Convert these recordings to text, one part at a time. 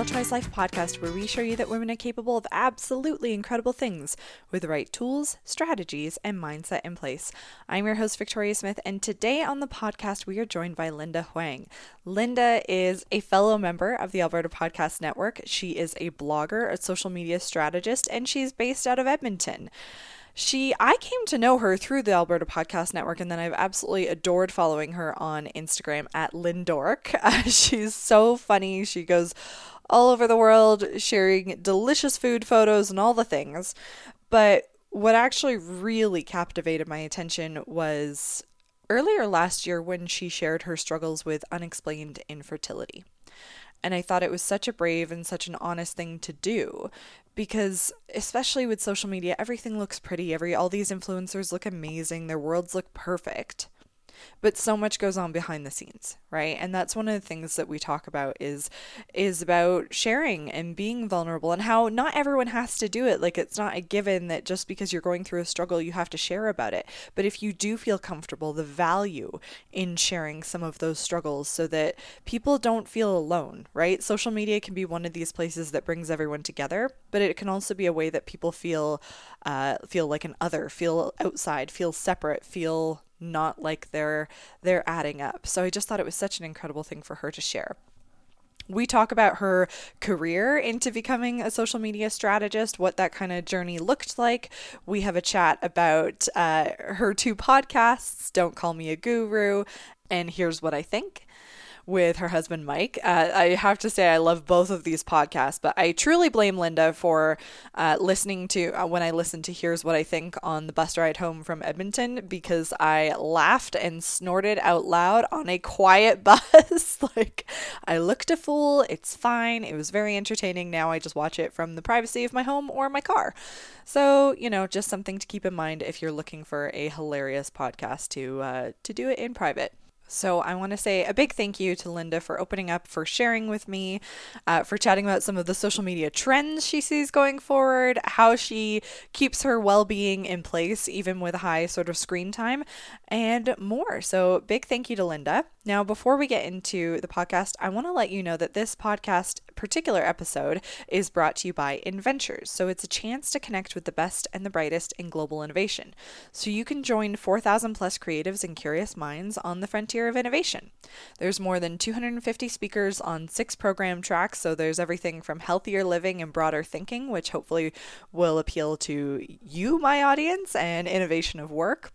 Girl Life podcast, where we show you that women are capable of absolutely incredible things with the right tools, strategies, and mindset in place. I'm your host, Victoria Smith, and today on the podcast, we are joined by Linda Hoang. Linda is a fellow member of the Alberta Podcast Network. She is a blogger, a social media strategist, and she's based out of Edmonton she I came to know her through the Alberta Podcast Network, and then I've absolutely adored following her on Instagram at Lindork. Uh, she's so funny. She goes all over the world sharing delicious food photos and all the things. But what actually really captivated my attention was earlier last year when she shared her struggles with unexplained infertility. And I thought it was such a brave and such an honest thing to do because especially with social media everything looks pretty every all these influencers look amazing their worlds look perfect but so much goes on behind the scenes right? And that's one of the things that we talk about is is about sharing and being vulnerable and how not everyone has to do it. Like it's not a given that just because you're going through a struggle you have to share about it. But if you do feel comfortable the value in sharing some of those struggles so that people don't feel alone right? Social media can be one of these places that brings everyone together but it can also be a way that people feel uh, feel like an other feel outside feel separate feel not like they're they're adding up. So I just thought it was such an incredible thing for her to share. We talk about her career into becoming a social media strategist, what that kind of journey looked like. We have a chat about uh, her two podcasts, Don't Call Me a Guru, and Here's What I Think with her husband Mike. Uh, I have to say I love both of these podcasts, but I truly blame Linda for uh, listening to uh, when I listened to Here's What I Think on the bus ride home from Edmonton because I laughed and snorted out loud on a quiet bus. like I looked a fool. It's fine. It was very entertaining. Now I just watch it from the privacy of my home or my car. So you know, just something to keep in mind if you're looking for a hilarious podcast to uh, to do it in private. So I want to say a big thank you to Linda for opening up, for sharing with me, uh, for chatting about some of the social media trends she sees going forward, how she keeps her well being in place, even with high sort of screen time, and more. So big thank you to Linda. Now, before we get into the podcast, I want to let you know that this podcast particular episode is brought to you by Inventures. So it's a chance to connect with the best and the brightest in global innovation. So you can join 4,000 plus creatives and curious minds on the frontier of innovation. There's more than 250 speakers on six program tracks. So there's everything from healthier living and broader thinking, which hopefully will appeal to you, my audience, and innovation of work.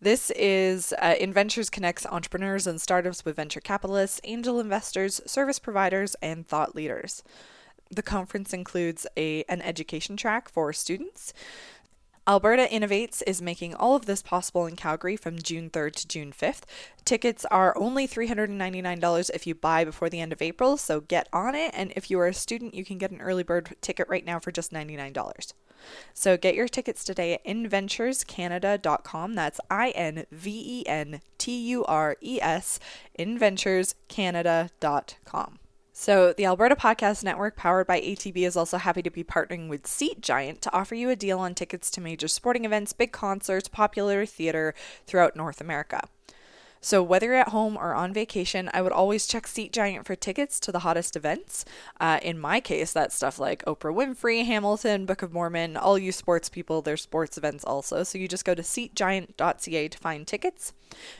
This is uh, Inventures connects entrepreneurs and startups with venture capitalists, angel investors, service providers, and thought leaders. The conference includes a, an education track for students. Alberta Innovates is making all of this possible in Calgary from June 3rd to June 5th. Tickets are only $399 if you buy before the end of April, so get on it. And if you are a student, you can get an early bird ticket right now for just $99. So get your tickets today at inventurescanada.com. That's I N V E N T U R E S, inventurescanada.com. So, the Alberta Podcast Network, powered by ATB, is also happy to be partnering with Seat Giant to offer you a deal on tickets to major sporting events, big concerts, popular theater throughout North America. So, whether at home or on vacation, I would always check Seat Giant for tickets to the hottest events. Uh, in my case, that's stuff like Oprah Winfrey, Hamilton, Book of Mormon, all you sports people, there's sports events also. So, you just go to seatgiant.ca to find tickets.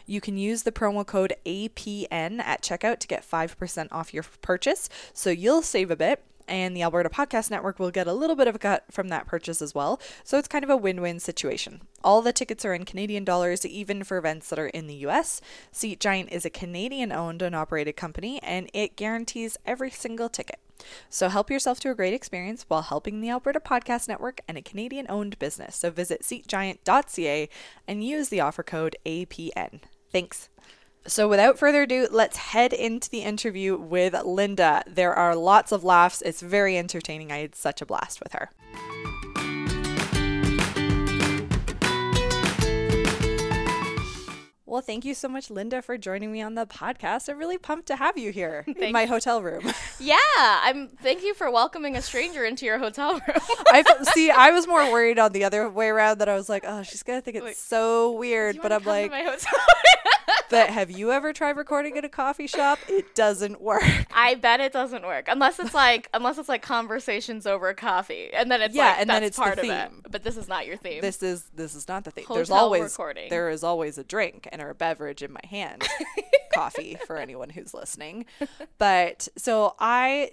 You can use the promo code APN at checkout to get 5% off your purchase. So, you'll save a bit and the Alberta Podcast Network will get a little bit of a cut from that purchase as well. So it's kind of a win win situation. All the tickets are in Canadian dollars, even for events that are in the US. Seat Giant is a Canadian owned and operated company, and it guarantees every single ticket. So help yourself to a great experience while helping the Alberta Podcast Network and a Canadian owned business. So visit seatgiant.ca and use the offer code APN. Thanks. So, without further ado, let's head into the interview with Linda. There are lots of laughs. It's very entertaining. I had such a blast with her. Well, thank you so much, Linda, for joining me on the podcast. I'm really pumped to have you here in my hotel room. Yeah, I'm. Thank you for welcoming a stranger into your hotel room. I see. I was more worried on the other way around that I was like, oh, she's gonna think it's so weird. But I'm like, my hotel but have you ever tried recording at a coffee shop? It doesn't work. I bet it doesn't work unless it's like unless it's like conversations over coffee, and then it's Yeah, like and then it's the part of theme. it. But this is not your theme. This is this is not the thing. There's always recording. there is always a drink and or a beverage in my hand. Coffee for anyone who's listening. But so I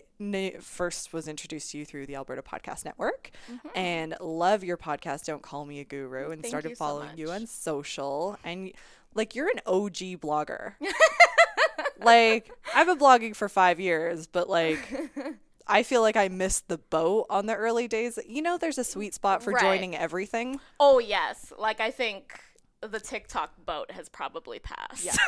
first was introduced to you through the Alberta Podcast Network mm-hmm. and love your podcast Don't Call Me a Guru and Thank started you so following you on social and like you're an OG blogger. like I've been blogging for 5 years, but like I feel like I missed the boat on the early days. You know, there's a sweet spot for Right. joining everything. oh yes, like I think the TikTok boat has probably passed. Yeah.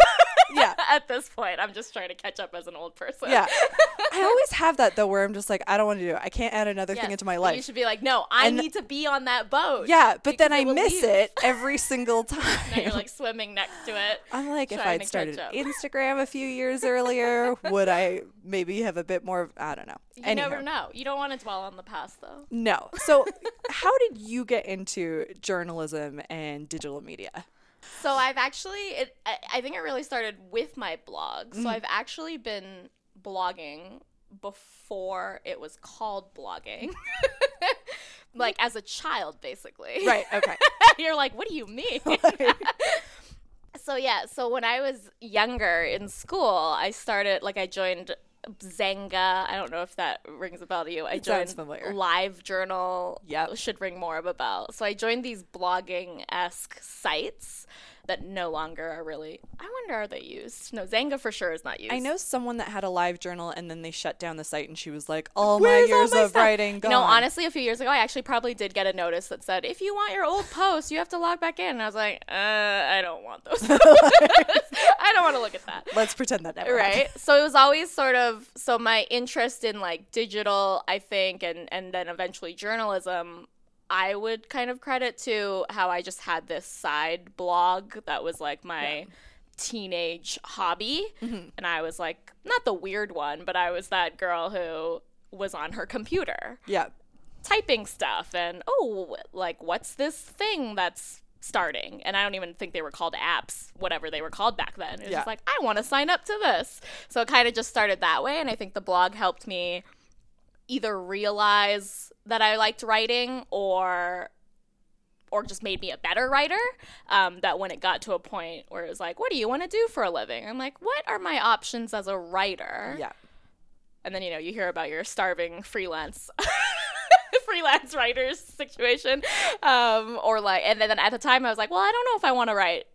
Yeah. At this point, I'm just trying to catch up as an old person. Yeah. I always have that though where I'm just like, I don't want to do it. I can't add another thing into my life. You should be like, no, I And- need to be on that boat. yeah, but then I miss leave. it every single time. Now you're like swimming next to it. I'm like, if I'd started. Instagram a few years earlier, would I maybe have a bit more? Of, I don't know. You Anyhow, never know. You don't want to dwell on the past though. No. So, how did you get into journalism and digital media? So I've actually, it, I, think it really started with my blog. So mm-hmm. I've actually been blogging before it was called blogging. like as a child, basically. Right. Okay. You're like, what do you mean? so yeah, so when I was younger in school, I started like I joined Xanga. I don't know if that rings a bell to you. I joined. Live Journal. Yep. should ring more of a bell. So I joined these blogging esque sites that no longer are really. I wonder are they used? No, Xanga for sure is not used. I know someone that had a live journal and then they shut down the site and she was like, all Where's my all years my of stuff? writing gone. Know, honestly, a few years ago, I actually probably did get a notice that said, if you want your old posts, you have to log back in. And I was like, uh, I don't want those. I don't want to look at that. Let's pretend that never happened. Right. So it was always sort of so my interest in like digital, I think, and and then eventually journalism. I would kind of credit to how I just had this side blog that was like my teenage hobby. Mm-hmm. And I was like, not the weird one, but I was that girl who was on her computer Yeah. typing stuff and, oh, like, what's this thing that's starting? And I don't even think they were called apps, whatever they were called back then. It was Yeah. just like, I want to sign up to this. So it kind of just started that way. And I think the blog helped me either realize that I liked writing or or just made me a better writer. Um, that when it got to a point where it was like, what do you want to do for a living? I'm like, what are my options as a writer? Yeah. And then you know you hear about your starving freelance freelance writers situation, um, or like, and then at the time I was like, well, I don't know if I want to write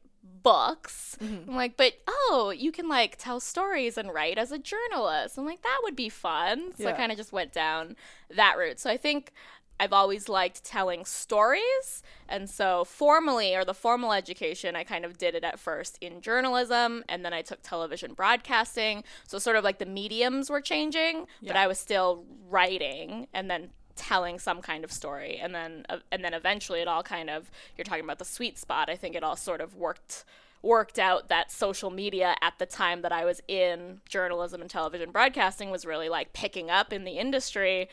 books. Mm-hmm. I'm like, but oh, you can like tell stories and write as a journalist. I'm like, that would be fun. So I kind of just went down that route. So I think I've always liked telling stories. And so, formally, or the formal education, I kind of did it at first in journalism, and then I took television broadcasting. So, sort of like the mediums were changing, but I was still writing and then telling some kind of story and then uh, and then eventually it all kind of you're talking about the sweet spot i think it all sort of worked worked out that social media at the time that i was in journalism and television broadcasting was really like picking up in the industry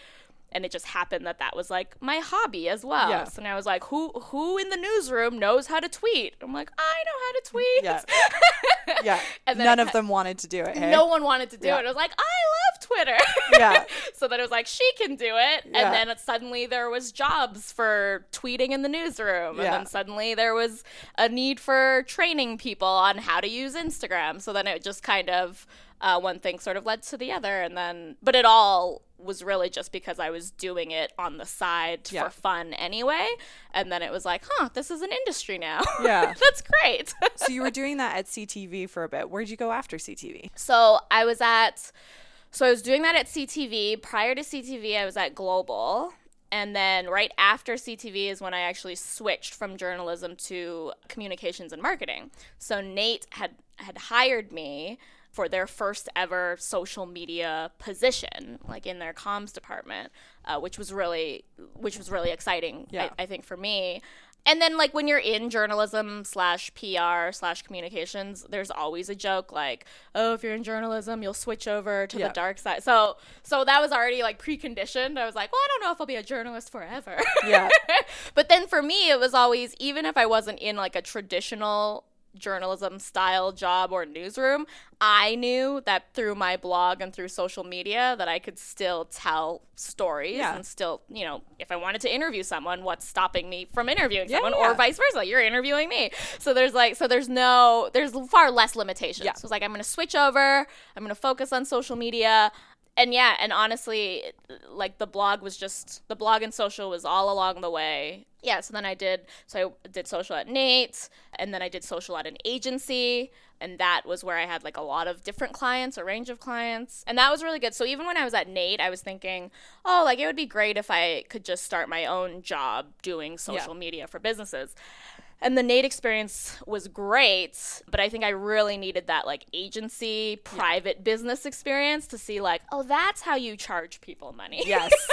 and it just happened that that was like my hobby as well. Yeah. So now I was like, who who in the newsroom knows how to tweet? I'm like, I know how to tweet. Yeah. Yeah. And then None of them wanted to do it. Hey? No one wanted to do Yeah. it. I was like, I love Twitter. Yeah. so then it was like, she can do it. Yeah. And then it, suddenly there was jobs for tweeting in the newsroom. And then suddenly there was a need for training people on how to use Instagram. So then it just kind of, uh, one thing sort of led to the other. And then, but it all was really just because I was doing it on the side Yeah. for fun anyway. And then it was like, huh, this is an industry now. Yeah. That's great. So you were doing that at CTV for a bit. Where'd you go after CTV? So I was at, so I was doing that at CTV. Prior to CTV, I was at Global. And then right after CTV is when I actually switched from journalism to communications and marketing. So NAIT had had hired me for their first ever social media position, like in their comms department, uh, which was really which was really exciting. Yeah. I, I think for me. And then like when you're in journalism slash PR slash communications, there's always a joke like, oh, if you're in journalism, you'll switch over to Yeah. the dark side. So so that was already like preconditioned. I was like, well, I don't know if I'll be a journalist forever. Yeah. but then for me, it was always even if I wasn't in like a traditional journalism style job or newsroom, I knew that through my blog and through social media that I could still tell stories Yeah. and still, you know, if I wanted to interview someone, what's stopping me from interviewing Yeah, someone yeah. or vice versa? You're interviewing me. So there's like so there's no there's far less limitations. Yeah. So it's like I'm going to switch over. I'm going to focus on social media. And yeah, and honestly, like the blog was just the blog and social was all along the way. Yeah, so then I did so I did social at NAIT, and then I did social at an agency, and that was where I had like a lot of different clients, a range of clients, and that was really good. So even when I was at NAIT, I was thinking, oh, like it would be great if I could just start my own job doing social media for businesses. And the NAIT experience was great, but I think I really needed that like agency, private business experience to see like, oh, that's how you charge people money. Yes.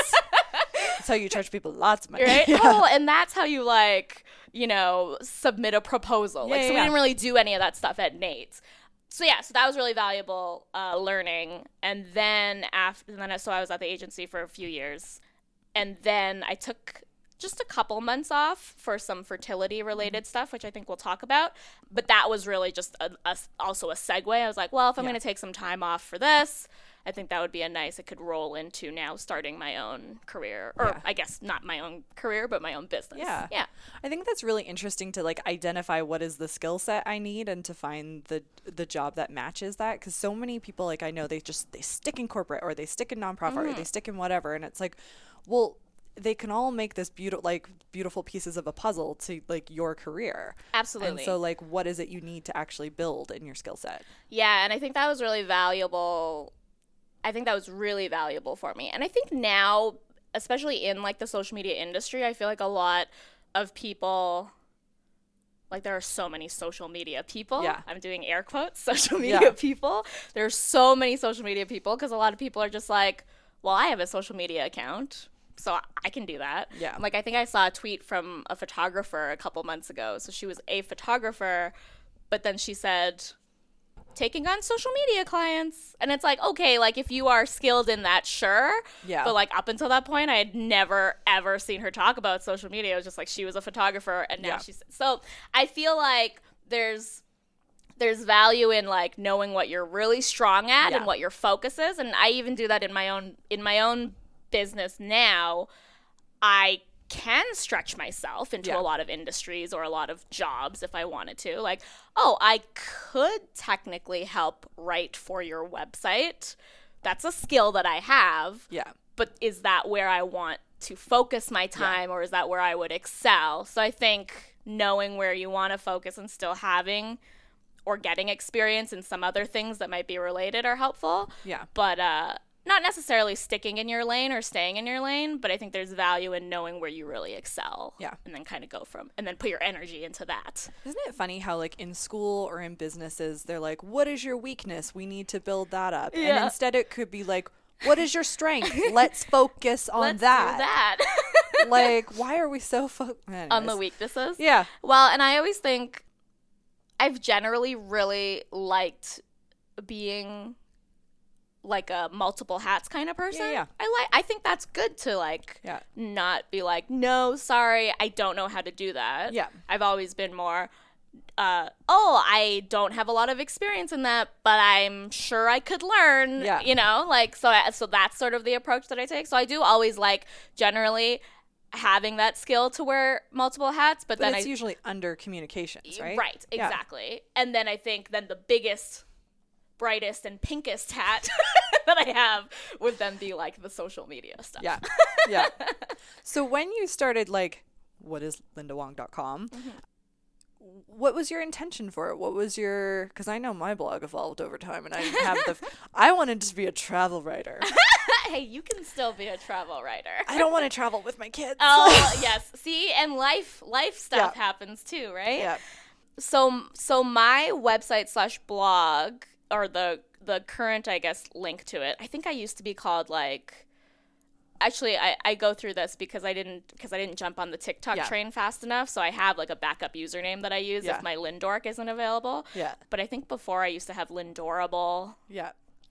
That's how you charge people lots of money. Right? Yeah. Oh, and that's how you like, you know, submit a proposal. like, Yeah, so we didn't really do any of that stuff at NAIT's. So yeah, so that was really valuable uh, learning. And then after, and then so I was at the agency for a few years, and then I took just a couple months off for some fertility related stuff, which I think we'll talk about. But that was really just a, a- also a segue. I was like, well, if I'm Yeah. going to take some time off for this, I think that would be a nice. It could roll into now starting my own career, or Yeah. I guess not my own career, but my own business. Yeah. yeah, I think that's really interesting to like identify what is the skill set I need and to find the the job that matches that cuz so many people like I know they just they stick in corporate or they stick in nonprofit or Mm-hmm. they stick in whatever and it's like well they can all make this beautiful like beautiful pieces of a puzzle to like your career. absolutely. And so like what is it you need to actually build in your skill set? Yeah, and I think that was really valuable. I think that was really valuable for me. And I think now, especially in like the social media industry, I feel like a lot of people like there are so many social media people. Yeah. I'm doing air quotes, social media Yeah. people. There are so many social media people because a lot of people are just like, well, I have a social media account. So I can do that. Yeah. Like I think I saw a tweet from a photographer a couple months ago. So she was a photographer, but then she said, taking on social media clients. And it's like, okay, like if you are skilled in that, sure. Yeah. But like up until that point, I had never ever seen her talk about social media. It was just like she was a photographer and now Yeah. she's so I feel like there's there's value in like knowing what you're really strong at Yeah. and what your focus is. And I even do that in my own in my own business now. I can stretch myself into Yeah. a lot of industries or a lot of jobs if I wanted to. Like, oh, I could technically help write for your website. That's a skill that I have, Yeah. but is that where I want to focus my time or is that where I would excel? So I think knowing where you want to focus and still having or getting experience in some other things that might be related are helpful Yeah. but uh, not necessarily sticking in your lane or staying in your lane. But I think there's value in knowing where you really excel. Yeah. and then kind of go from and then put your energy into that. Isn't it funny how like in school or in businesses they're like, "What is your weakness? We need to build that up." And instead it could be like, "What is your strength? Let's focus on Let's that." do that like, why are we so fo- on the weaknesses. Yeah. Well, and I always think I've generally really liked being like a multiple hats kind of person. yeah. yeah. I like I think that's good to like Yeah. not be like, "No, sorry, I don't know how to do that." Yeah. I've always been more uh, oh, I don't have a lot of experience in that, but I'm sure I could learn. Yeah. You know, like so. I, so that's sort of the approach that I take. So I do always like generally having that skill to wear multiple hats, but, But then it's I usually under communications, right? Right, Yeah. exactly. And then I think then the biggest, brightest, and pinkest hat that I have would then be like the social media stuff. Yeah. Yeah. so when you started like what is lindahoang.com? Mm-hmm. What was your intention for it? What was your cuz I know my blog evolved over time and I have the I wanted to be a travel writer. hey, you can still be a travel writer. I don't want to travel with my kids. Oh yes, see, and life life stuff Yeah. happens too, right? yeah. So so my website slash blog or the the current I guess link to it. I think I used to be called like. Actually, I, I go through this because I didn't because I didn't jump on the TikTok Yeah. train fast enough. So I have like a backup username that I use Yeah. if my Lindork isn't available. Yeah. But I think before I used to have Lindorable. Yeah.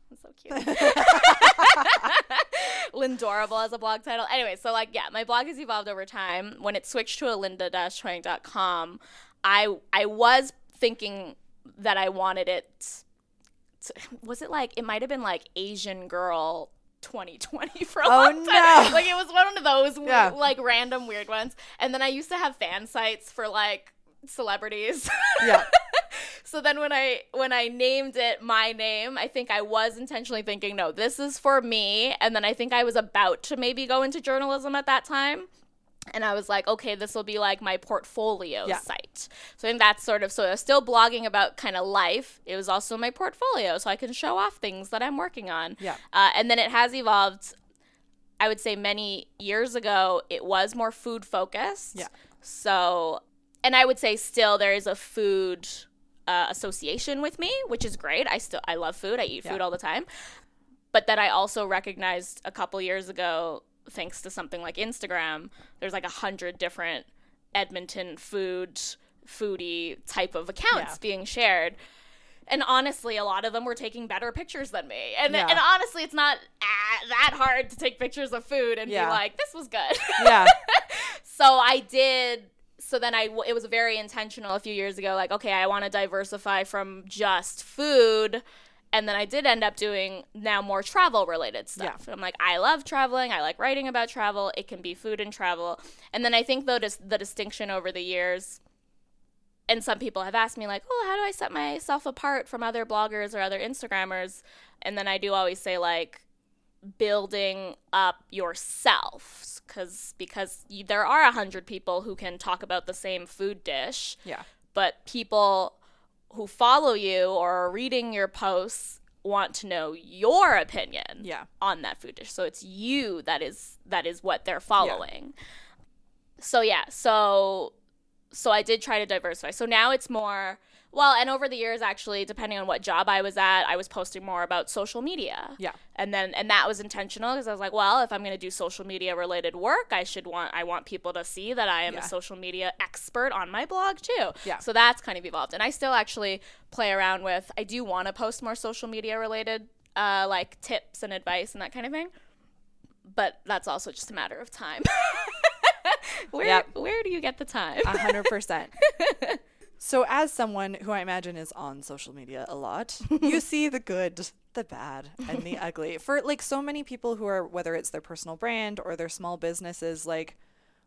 That's so cute. Lindorable as a blog title. Anyway, so like yeah, my blog has evolved over time. When it switched to a lindahoang.com, I I was thinking that I wanted it. Was it like it might have been like Asian girl 2020 for a Oh, long time. no. Like it was one of those Yeah. like random weird ones. And then I used to have fan sites for like celebrities. Yeah. so then when I when I named it my name, I think I was intentionally thinking, no, this is for me. And then I think I was about to maybe go into journalism at that time. And I was like, okay, this will be like my portfolio Yeah. site. So I think that's sort of so I was still blogging about kind of life. It was also my portfolio, so I can show off things that I'm working on. Yeah. Uh, and then it has evolved. I would say many years ago, it was more food focused. Yeah. So, and I would say still there is a food uh, association with me, which is great. I still I love food. I eat food Yeah. all the time. But then I also recognized a couple years ago, thanks to something like Instagram, there's like a hundred different Edmonton food foodie type of accounts Yeah. being shared. And honestly, a lot of them were taking better pictures than me. And Yeah. and honestly, it's not ah, that hard to take pictures of food and Yeah. be like, this was good. Yeah. so I did. So then I, it was very intentional a few years ago. Like, okay, I want to diversify from just food, and then I did end up doing now more travel related stuff. I'm like, I love traveling. I like writing about travel. It can be food and travel. And then I think though dis- the distinction over the years, and some people have asked me like, oh, how do I set myself apart from other bloggers or other Instagrammers? And then I do always say like, building up yourself because because you, there are a hundred people who can talk about the same food dish Yeah. but people who follow you or are reading your posts want to know your opinion Yeah. on that food dish. So it's you that is that is what they're following. So yeah. So so i did try to diversify. So now it's more well and over the years actually depending on what job i was at i was posting more about social media Yeah. and then and that was intentional because i was like well if i'm going to do social media related work i should want i want people to see that i am Yeah. a social media expert on my blog too Yeah. so that's kind of evolved and i still actually play around with i do want to post more social media related uh, like tips and advice and that kind of thing but that's also just a matter of time where Yep. where do you get the time A hundred percent. So, as someone who I imagine is on social media a lot, you see the good, the bad, and the ugly. For like so many people who are, whether it's their personal brand or their small businesses, like,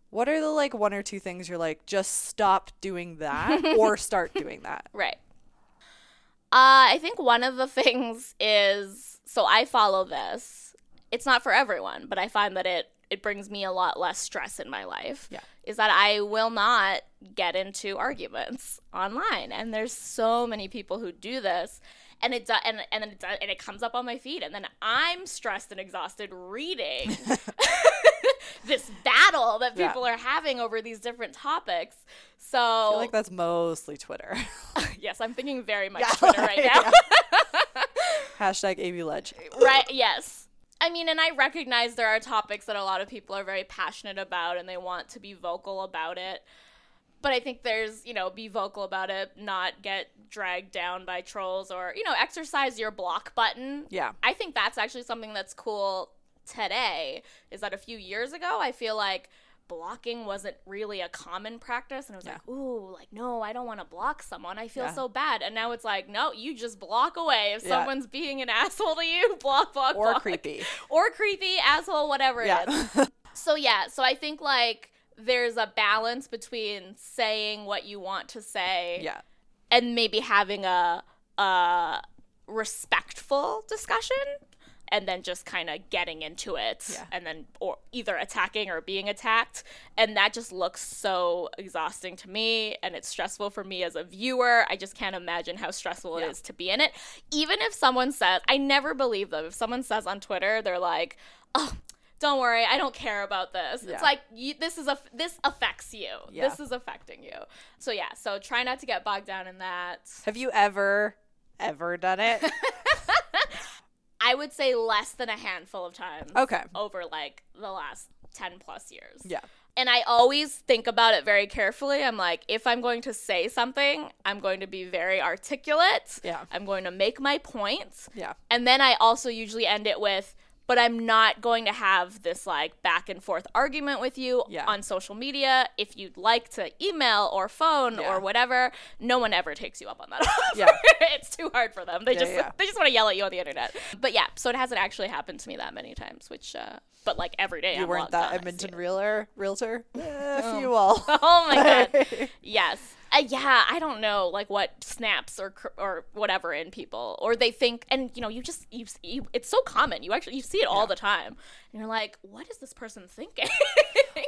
what are the like one or two things you're like, just stop doing that or start doing that? Right. Uh, I think one of the things is so I follow this. It's not for everyone, but I find that it it brings me a lot less stress in my life. Yeah. Is that I will not get into arguments online, and there's so many people who do this, and it does, and and then it do, and it comes up on my feed, and then I'm stressed and exhausted reading this battle that Yeah. people are having over these different topics. So I feel like that's mostly Twitter. yes, I'm thinking very much Yeah. Twitter right now. Hashtag AB Ledge. right, yes. I mean, and I recognize there are topics that a lot of people are very passionate about and they want to be vocal about it. But I think there's, you know, be vocal about it, not get dragged down by trolls or, you know, exercise your block button. Yeah. I think that's actually something that's cool today is that a few years ago, I feel like blocking wasn't really a common practice and it was Yeah. like ooh like no i don't want to block someone i feel Yeah. so bad and now it's like no you just block away if Yeah. someone's being an asshole to you block block Or block. creepy. or creepy asshole whatever it is so yeah so i think like there's a balance between saying what you want to say yeah. and maybe having a a respectful discussion and then just kind of getting into it Yeah. and then or either attacking or being attacked. And that just looks so exhausting to me and it's stressful for me as a viewer. I just can't imagine how stressful Yeah. it is to be in it. Even if someone says i never believe them. If someone says on twitter they're like oh don't worry i don't care about this. Yeah. it's like you, this is a this affects you. This is affecting you. So yeah so try not to get bogged down in that. Have you ever, ever done it? I would say less than a handful of times. Okay. Over like the last 10 plus years. Yeah. And I always think about it very carefully. I'm like, if I'm going to say something, I'm going to be very articulate. Yeah. I'm going to make my point. Yeah. And then I also usually end it with, but I'm not going to have this like back and forth argument with you Yeah. on social media. If you'd like to email or phone Yeah. or whatever, no one ever takes you up on that offer. Yeah. it's too hard for them. They just they just want to yell at you on the internet. But yeah, so it hasn't actually happened to me that many times, which uh but like every day You I'm weren't that on, Edmonton realtor, realtor. Eh, a few all. Oh my god. Yes. Uh, yeah, I don't know like what snaps or or whatever in people or they think and you know you just you, you it's so common. You actually you see it all the time. And you're like, what is this person thinking?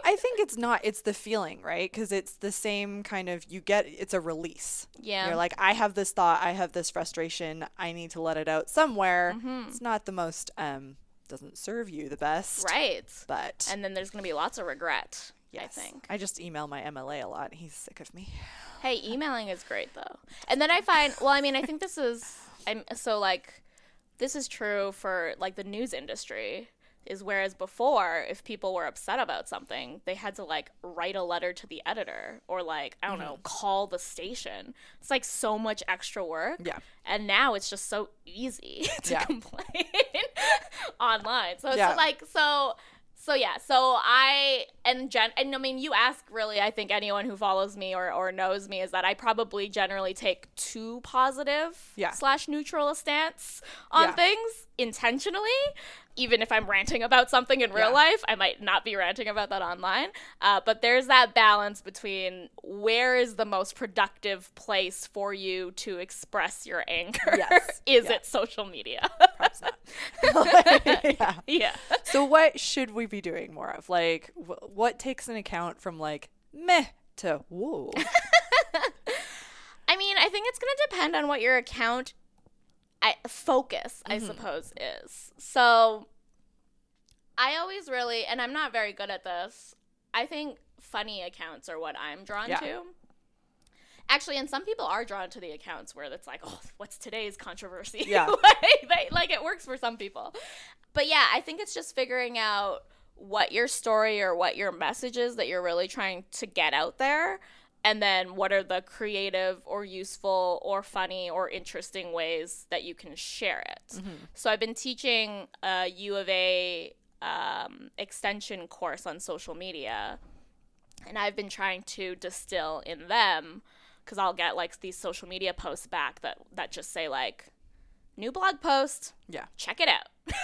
I think it's not. It's the feeling, right? Because it's the same kind of. You get. It's a release. Yeah. You're like, I have this thought. I have this frustration. I need to let it out somewhere. It's not the most. Um, doesn't serve you the best. right. But And then there's going to be lots of regret, I think. I just email my MLA a lot. He's sick of me. Hey, emailing is great though. And then I find, well, I mean, I think this is, I'm so like, this is true for like the news industry. Is whereas before, if people were upset about something, they had to like write a letter to the editor or like I don't know, mm-hmm. call the station. It's like so much extra work. Yeah. And now it's just so easy to Yeah. complain online. So it's Yeah. like so so yeah, so I and gen and I mean you ask really I think anyone who follows me or, or knows me is that I probably generally take too positive Yeah. slash neutral a stance on Yeah. things intentionally. Even if I'm ranting about something in real Yeah. life, I might not be ranting about that online. Uh, but there's that balance between where is the most productive place for you to express your anger? Yes. is Yeah. it social media? Perhaps not. yeah. yeah. So what should we be doing more of? Like, wh- what takes an account from like meh to whoa? I mean, I think it's going to depend on what your account I, focus, Mm-hmm. I suppose, is. So I always really, and I'm not very good at this, I think funny accounts are what I'm drawn Yeah. to. Actually, and some people are drawn to the accounts where it's like, oh, what's today's controversy? Yeah. like, they, like it works for some people. But yeah, I think it's just figuring out what your story or what your message is that you're really trying to get out there. And then what are the creative or useful or funny or interesting ways that you can share it? So I've been teaching a U of A um, extension course on social media and I've been trying to distill in them because I'll get like these social media posts back that that just say like new blog post, Yeah. check it out.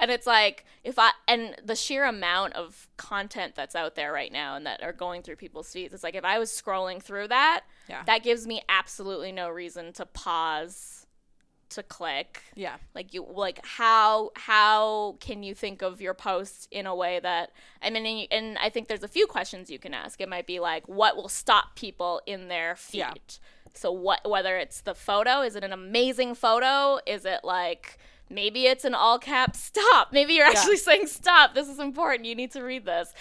and it's like if I and the sheer amount of content that's out there right now and that are going through people's feeds, it's like if I was scrolling through that, Yeah. that gives me absolutely no reason to pause to click Yeah. like you like how how can you think of your post in a way that i mean and, i think there's a few questions you can ask it might be like what will stop people in their feed Yeah. So what whether it's the photo is it an amazing photo is it like maybe it's an all cap stop maybe you're actually saying stop this is important you need to read this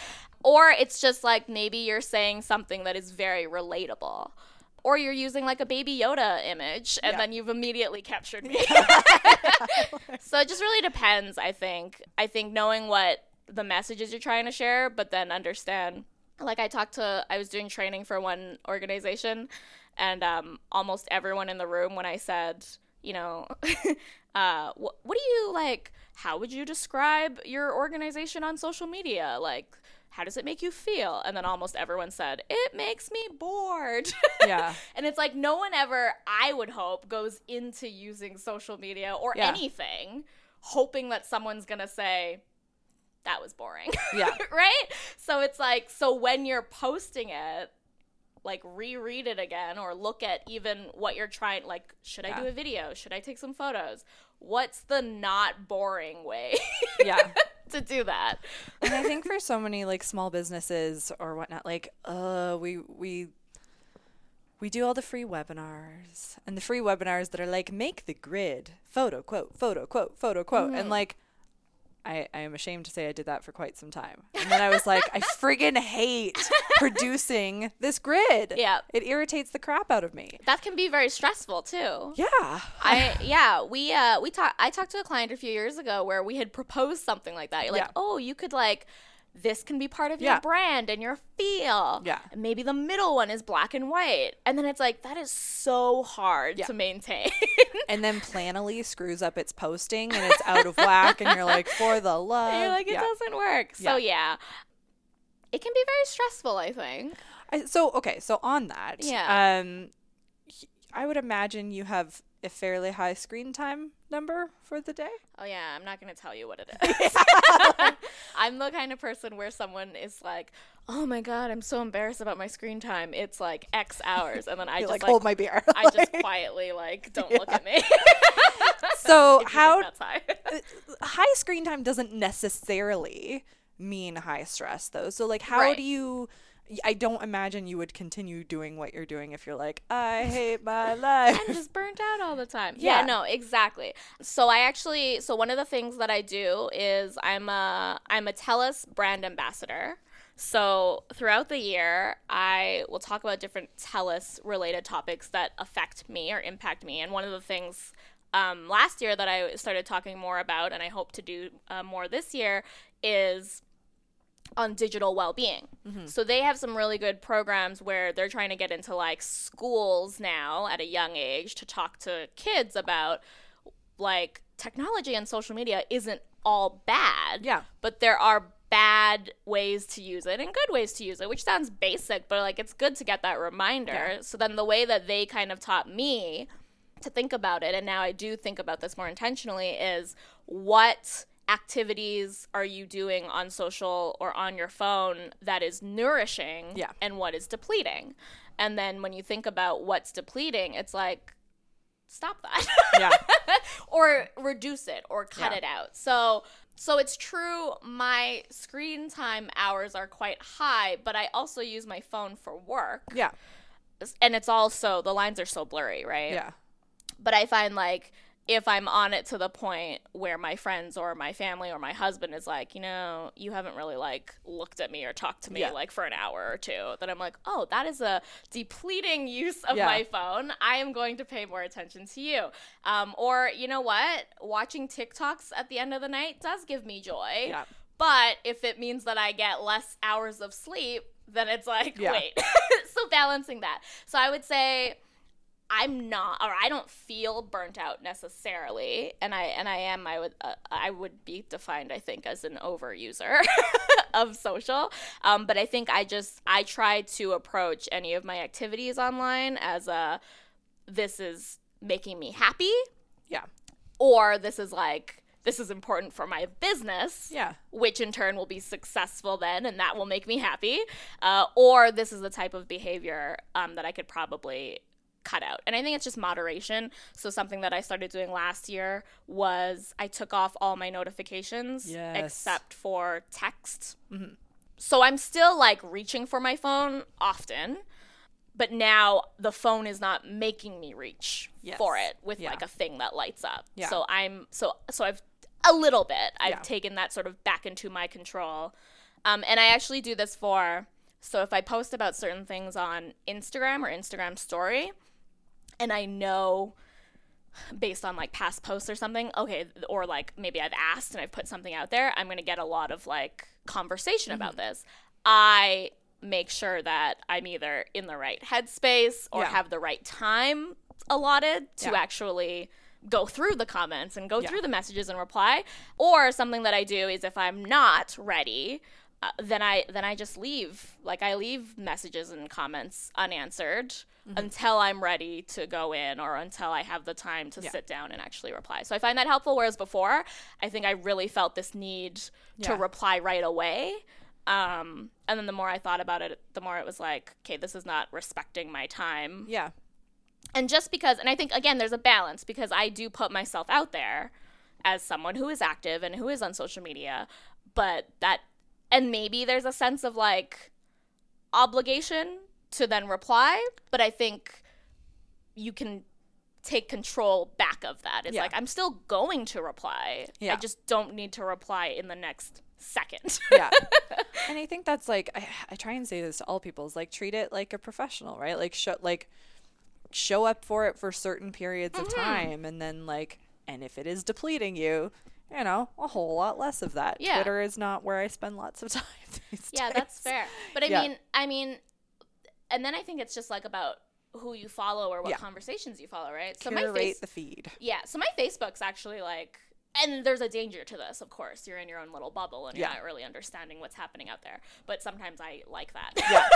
or it's just like maybe you're saying something that is very relatable or you're using like a baby Yoda image and Yeah. then you've immediately captured me. so it just really depends, I think. I think knowing what the messages you're trying to share, but then understand. Like I talked to, I was doing training for one organization, and um, almost everyone in the room, when I said, you know, uh, what, what do you like? How would you describe your organization on social media? Like, how does it make you feel? And then almost everyone said, it makes me bored. Yeah. And it's like no one ever, I would hope, goes into using social media or Yeah. anything hoping that someone's going to say, that was boring. Yeah. right? So it's like, so when you're posting it, like reread it again or look at even what you're trying, like, should I do a video? Should I take some photos? What's the not boring way Yeah. to do that? and I think for so many like small businesses or whatnot, like uh, we we we do all the free webinars and the free webinars that are like make the grid photo quote photo quote photo quote Mm-hmm. and like. I, I am ashamed to say I did that for quite some time. And then I was like, I friggin' hate producing this grid. Yeah. It irritates the crap out of me. That can be very stressful too. Yeah. I yeah, we uh we talked I talked to a client a few years ago where we had proposed something like that. You're like, Yeah. "Oh, you could like this can be part of Yeah. your brand and your feel. Yeah. And maybe the middle one is black and white. And then it's like, that is so hard Yeah. to maintain. and then Planoly screws up its posting and it's out of whack and you're like for the love You're like, it yeah. doesn't work. So, yeah. It can be very stressful, I think. I, so okay so on that Yeah. um i would imagine you have a fairly high screen time number for the day Oh yeah, I'm not gonna tell you what it is. I'm the kind of person where someone is like, "Oh my god, I'm so embarrassed about my screen time. It's like X hours," and then I just like, like, hold my beer I just quietly like, don't look at me. so If you think how high. Uh, high screen time doesn't necessarily mean high stress though so like how Right. do you i don't imagine you would continue doing what you're doing if you're like i hate my life I'm just burnt out all the time. Yeah. Yeah. no, exactly. So I actually so one of the things that I do is I'm a I'm a TELUS brand ambassador. So throughout the year, I will talk about different TELUS related topics that affect me or impact me. And one of the things um, last year that I started talking more about, and I hope to do uh, more this year, is on digital well-being. Mm-hmm. So they have some really good programs where they're trying to get into like schools now at a young age to talk to kids about like technology and social media isn't all bad. Yeah. But there are bad ways to use it and good ways to use it, which sounds basic, but like it's good to get that reminder. Yeah. So then the way that they kind of taught me to think about it, and now I do think about this more intentionally, is what activities are you doing on social or on your phone that is nourishing Yeah. and what is depleting? And then when you think about what's depleting, it's like, stop that. yeah or reduce it or cut Yeah. it out. So so it's true my screen time hours are quite high, but I also use my phone for work. yeah And it's also the lines are so blurry, right? yeah But I find like if I'm on it to the point where my friends or my family or my husband is like, you know, you haven't really like looked at me or talked to me Yeah. like for an hour or two, then I'm like, oh, that is a depleting use of Yeah. my phone. I am going to pay more attention to you. Um, or you know what? Watching TikToks at the end of the night does give me joy. Yeah. But if it means that I get less hours of sleep, then it's like, wait. so balancing that. So I would say I'm not, or I don't feel burnt out necessarily, and I and I am. I would uh, I would be defined, I think, as an overuser of social. Um, but I think I just I try to approach any of my activities online as a this is making me happy, yeah or this is like this is important for my business yeah which in turn will be successful then, and that will make me happy. Uh, or this is the type of behavior um, that I could probably cut out. And I think it's just moderation. So, something that I started doing last year was I took off all my notifications Yes. except for text. So, I'm still like reaching for my phone often. But now the phone is not making me reach Yes. for it with Yeah. like a thing that lights up. Yeah. So I'm so so I've a little bit. I've Yeah. taken that sort of back into my control. Um, and I actually do this for so if I post about certain things on Instagram or Instagram story, and I know based on like past posts or something, okay, or like maybe I've asked and I've put something out there, I'm gonna get a lot of like conversation about mm-hmm. this. I make sure that I'm either in the right headspace or Yeah. have the right time allotted to Yeah. actually go through the comments and go Yeah. through the messages and reply. Or something that I do is if I'm not ready, uh, then I then I just leave. Like I leave messages and comments unanswered Mm-hmm. until I'm ready to go in or until I have the time to Yeah. sit down and actually reply. So I find that helpful. Whereas before, I think I really felt this need to reply right away. Um, and then the more I thought about it, the more it was like, okay, this is not respecting my time yeah and just because and i think again there's a balance because i do put myself out there as someone who is active and who is on social media but that and maybe there's a sense of like obligation to then reply but i think you can take control back of that. It's Yeah. like i'm still going to reply. Yeah. i just don't need to reply in the next second. Yeah. And i think that's like I, I try and say this to all people is like treat it like a professional right? Like show like show up for it for certain periods of mm-hmm. time and then like and if it is depleting you you know, a whole lot less of that. Yeah. Twitter is not where I spend lots of time. These Yeah, days. that's fair. But I Yeah. mean, I mean, and then I think it's just like about who you follow or what Yeah. conversations you follow, right? So my face, the feed. yeah. So my Facebook's actually like, and there's a danger to this, of course. You're in your own little bubble and you're Yeah. not really understanding what's happening out there. But sometimes I like that. Yeah.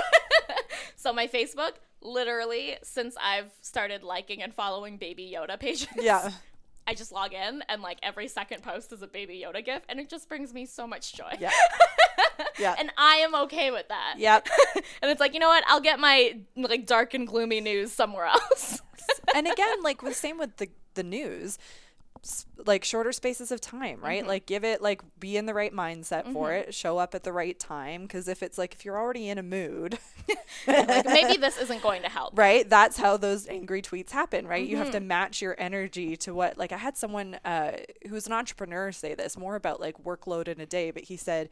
so my Facebook, literally, since I've started liking and following Baby Yoda pages, Yeah. I just log in and like every second post is a Baby Yoda gif, and it just brings me so much joy. Yeah. Yeah. and I am okay with that. Yep. and it's like, you know what? I'll get my like dark and gloomy news somewhere else. and again, like the same with the the news, like shorter spaces of time, right? Mm-hmm. Like give it like be in the right mindset for it, show up at the right time. Because if it's like if you're already in a mood, like maybe this isn't going to help. right? That's how those angry tweets happen, right? You have Mm-hmm. to match your energy to what. Like I had someone uh, who's an entrepreneur say this more about like workload in a day, but he said.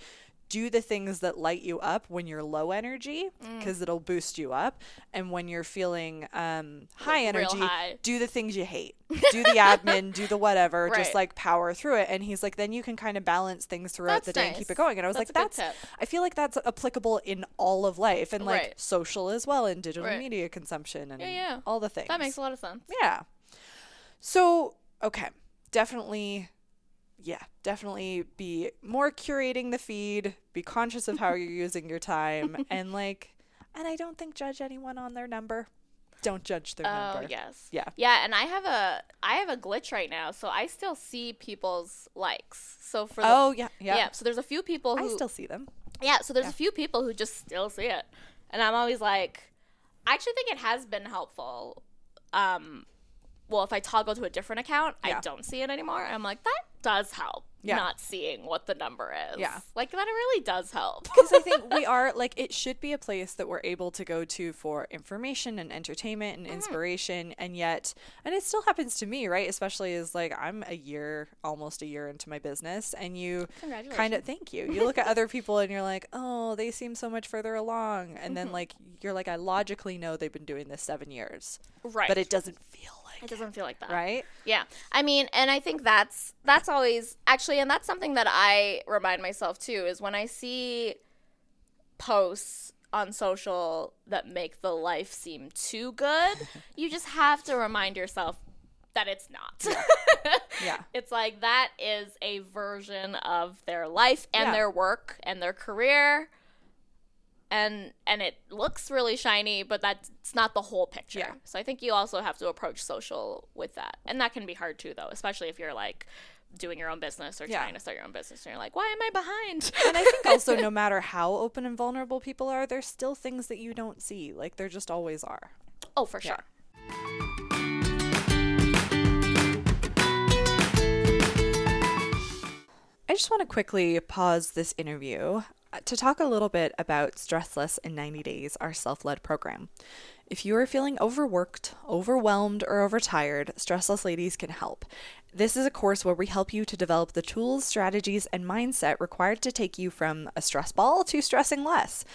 Do the things that light you up when you're low energy Mm. because it'll boost you up. And when you're feeling um, high real energy, high. do the things you hate. Do the admin, do the whatever, Right. just like power through it. And he's like, then you can kind of balance things throughout That's the day and keep it going. And I was That's like, that's. I feel like that's applicable in all of life and like Right. social as well and digital Right. media consumption and Yeah, yeah. all the things. That makes a lot of sense. Yeah. So, okay. Definitely, yeah, definitely be more curating the feed, be conscious of how you're using your time, and like, and I don't think judge anyone on their number. Don't judge their Oh number. yes. Yeah. Yeah, and I have a I have a glitch right now, so I still see people's likes. So for the, Oh, yeah. Yeah. yeah. so there's a few people who I still see them. Yeah, so there's Yeah. a few people who just still see it. And I'm always like I actually think it has been helpful. Um well, if I toggle to a different account, Yeah. I don't see it anymore. I'm like, that does help. Yeah. Not seeing what the number is. Yeah. Like that really does help. because I think we are like it should be a place that we're able to go to for information and entertainment and inspiration and yet and it still happens to me right especially as like I'm a year almost a year into my business and you kind of thank you you look at other people and you're like oh they seem so much further along and Mm-hmm. then like you're like I logically know they've been doing this 7 years right. but it doesn't feel like it doesn't feel like that. right Yeah. I mean, and I think that's that's always actually and that's something that I remind myself too is when I see posts on social that make the life seem too good, you just have to remind yourself that it's not. yeah it's like that is a version of their life and Yeah. their work and their career. And and it looks really shiny, but that's not the whole picture. Yeah. So I think you also have to approach social with that. And that can be hard too though, especially if you're like doing your own business or Yeah. trying to start your own business and you're like, why am I behind? and I think also no matter how open and vulnerable people are there's still things that you don't see like there just always are oh, for Yeah. sure. I just want to quickly pause this interview Uh, to talk a little bit about Stress Less in 90 Days, our self led program. If you are feeling overworked, overwhelmed, or overtired, Stressless Ladies can help. This is a course where we help you to develop the tools, strategies, and mindset required to take you from a stress ball to stressing less.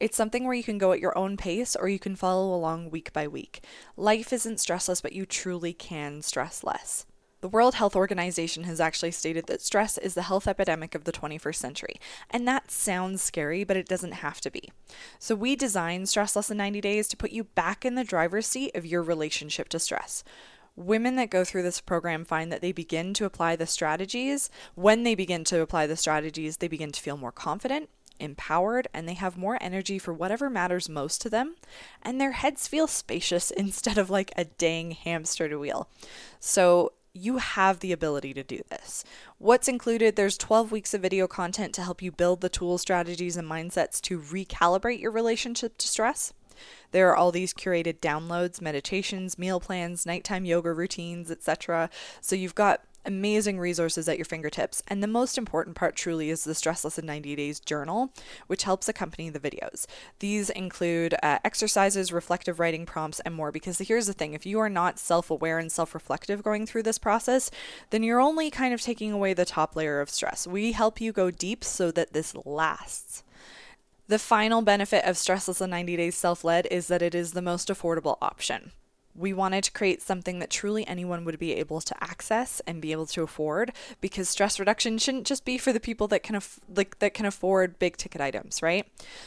It's something where you can go at your own pace or you can follow along week by week. Life isn't stressless, but you truly can stress less. The World Health Organization has actually stated that stress is the health epidemic of the 21st century. And that sounds scary, but it doesn't have to be. So we designed Stress Less in 90 Days to put you back in the driver's seat of your relationship to stress. Women that go through this program find that they begin to apply the strategies. When they begin to apply the strategies, they begin to feel more confident, empowered, and they have more energy for whatever matters most to them. And their heads feel spacious instead of like a dang hamster wheel. So you have the ability to do this. What's included? There's 12 weeks of video content to help you build the tools, strategies, and mindsets to recalibrate your relationship to stress. There are all these curated downloads, meditations, meal plans, nighttime yoga routines, etc. So you've got amazing resources at your fingertips. And the most important part truly is the Stressless in 90 Days journal, which helps accompany the videos. These include uh, exercises, reflective writing prompts, and more. Because here's the thing if you are not self aware and self reflective going through this process, then you're only kind of taking away the top layer of stress. We help you go deep so that this lasts. The final benefit of Stressless in 90 Days Self Led is that it is the most affordable option. We wanted to create something that truly anyone would be able to access and be able to afford because stress reduction shouldn't just be for the people that can aff- like that can afford big ticket items right?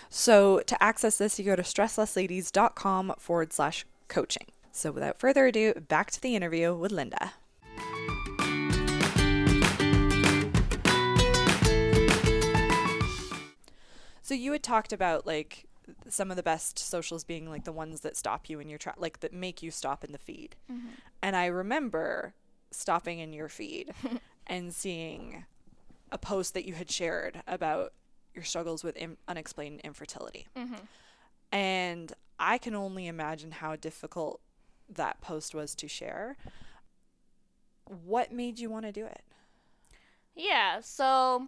So to access this you go to stresslessladies.com forward slash coaching. So without further ado back to the interview with linda. So you had talked about like some of the best socials being like the ones that stop you in your track, like that make you stop in the feed. Mm-hmm. And I remember stopping in your feed and seeing a post that you had shared about your struggles with Im- unexplained infertility. Mm-hmm. And I can only imagine how difficult that post was to share. What made you want to do it? Yeah, so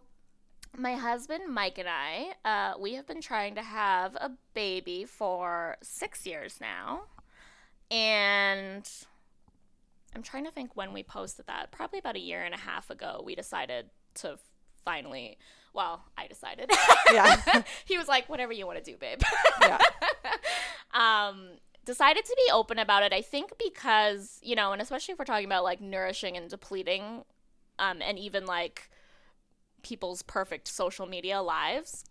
my husband Mike and I, uh, we have been trying to have a baby for six years now. And I'm trying to think when we posted that. Probably about a year and a half ago, we decided to finally. Well, I decided. Yeah. he was like, whatever you want to do, babe. yeah. um, decided to be open about it. I think because, you know, and especially if we're talking about like nourishing and depleting, um, and even like people's perfect social media lives.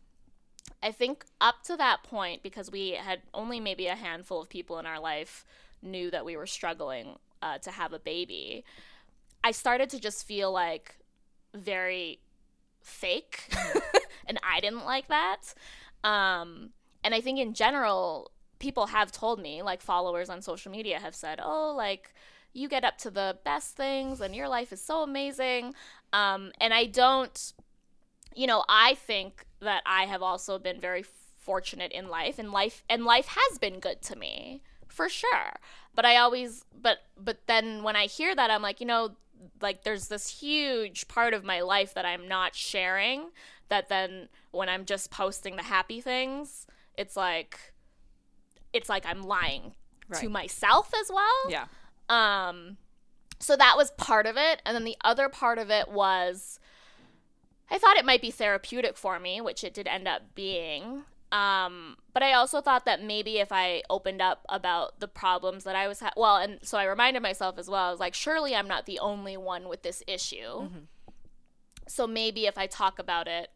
I think up to that point, because we had only maybe a handful of people in our life knew that we were struggling uh, to have a baby, I started to just feel like very fake. and I didn't like that. Um, and I think in general, people have told me, like followers on social media have said, oh, like, you get up to the best things and your life is so amazing. Um, and I don't you know, I think that I have also been very fortunate in life and life and life has been good to me for sure. But I always but but then when I hear that I'm like, you know, like there's this huge part of my life that I'm not sharing that then when I'm just posting the happy things, it's like it's like I'm lying right. to myself as well. Yeah. Um so that was part of it and then the other part of it was I thought it might be therapeutic for me, which it did end up being. Um, but I also thought that maybe if I opened up about the problems that I was ha- well, and so I reminded myself as well. I was like, surely I'm not the only one with this issue. Mm-hmm. So maybe if I talk about it,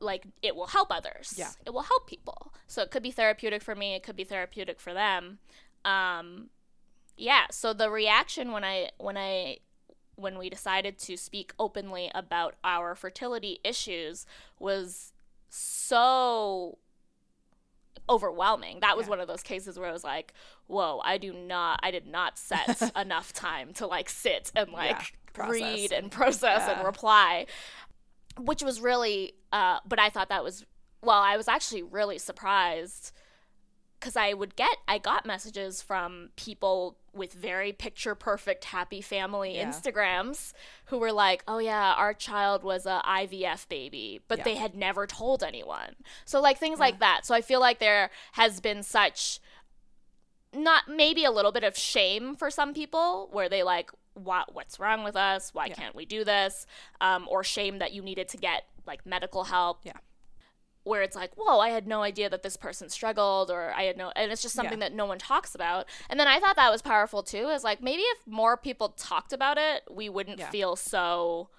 like it will help others. Yeah, it will help people. So it could be therapeutic for me. It could be therapeutic for them. Um, yeah. So the reaction when I when I when we decided to speak openly about our fertility issues was so overwhelming. That was yeah. one of those cases where I was like, whoa, I do not, I did not set enough time to like sit and like yeah, read and process yeah. and reply, which was really, uh, but I thought that was, well, I was actually really surprised because I would get, I got messages from people with very picture perfect happy family yeah. Instagrams who were like, "Oh yeah, our child was a IVF baby," but yeah. they had never told anyone. So like things yeah. like that. So I feel like there has been such not maybe a little bit of shame for some people where they like what what's wrong with us? Why can't we do this? Um, or shame that you needed to get like medical help. Yeah where it's like, whoa, I had no idea that this person struggled, or I had no, and it's just something yeah. that no one talks about. And then I thought that was powerful too, is like maybe if more people talked about it, we wouldn't yeah. feel so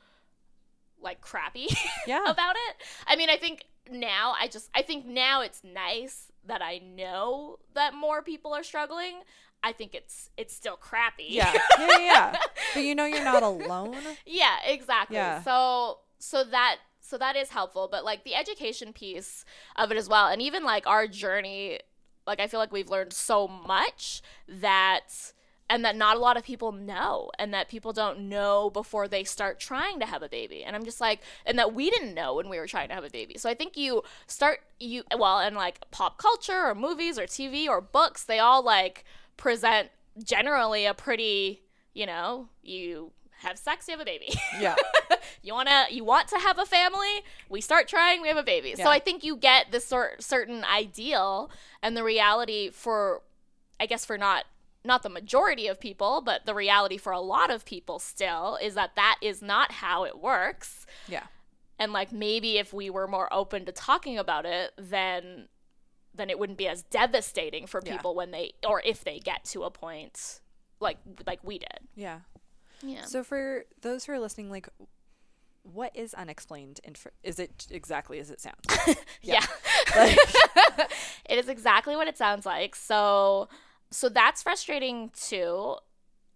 like crappy yeah. about it. I mean, I think now I just, I think now it's nice that I know that more people are struggling. I think it's it's still crappy. Yeah, yeah, yeah. but you know you're not alone. Yeah, exactly. Yeah. So so that so that is helpful but like the education piece of it as well and even like our journey like i feel like we've learned so much that and that not a lot of people know and that people don't know before they start trying to have a baby and i'm just like and that we didn't know when we were trying to have a baby. So i think you start you well and like pop culture or movies or tv or books they all like present generally a pretty you know you have sex, you have a baby. Yeah. you wanna you want to have a family, we start trying, we have a baby. Yeah. So I think you get this sort certain ideal and the reality for I guess for not not the majority of people, but the reality for a lot of people still is that that is not how it works. Yeah. And like maybe if we were more open to talking about it, then then it wouldn't be as devastating for Yeah. people when they or if they get to a point like like we did. Yeah. Yeah. So for those who are listening, like, what is unexplained? Inf- is it exactly as it sounds? yeah. Like, it is exactly what it sounds like. So so that's frustrating too.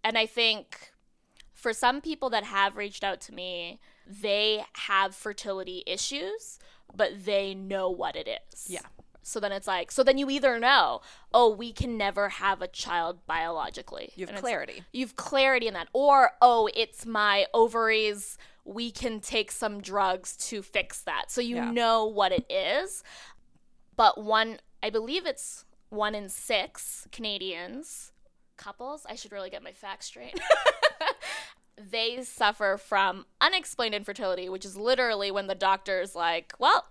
And I think for some people that have reached out to me, they have fertility issues, but they know what it is. Yeah. So then it's like, so then you either know, oh, we can never have a child biologically. you have And clarity. You've clarity in that. Or, oh, it's my ovaries. We can take some drugs to fix that. So you Yeah. know what it is. But one, I believe it's one in six Canadians, couples, I should really get my facts straight. they suffer from unexplained infertility, which is literally when the doctor's like, well,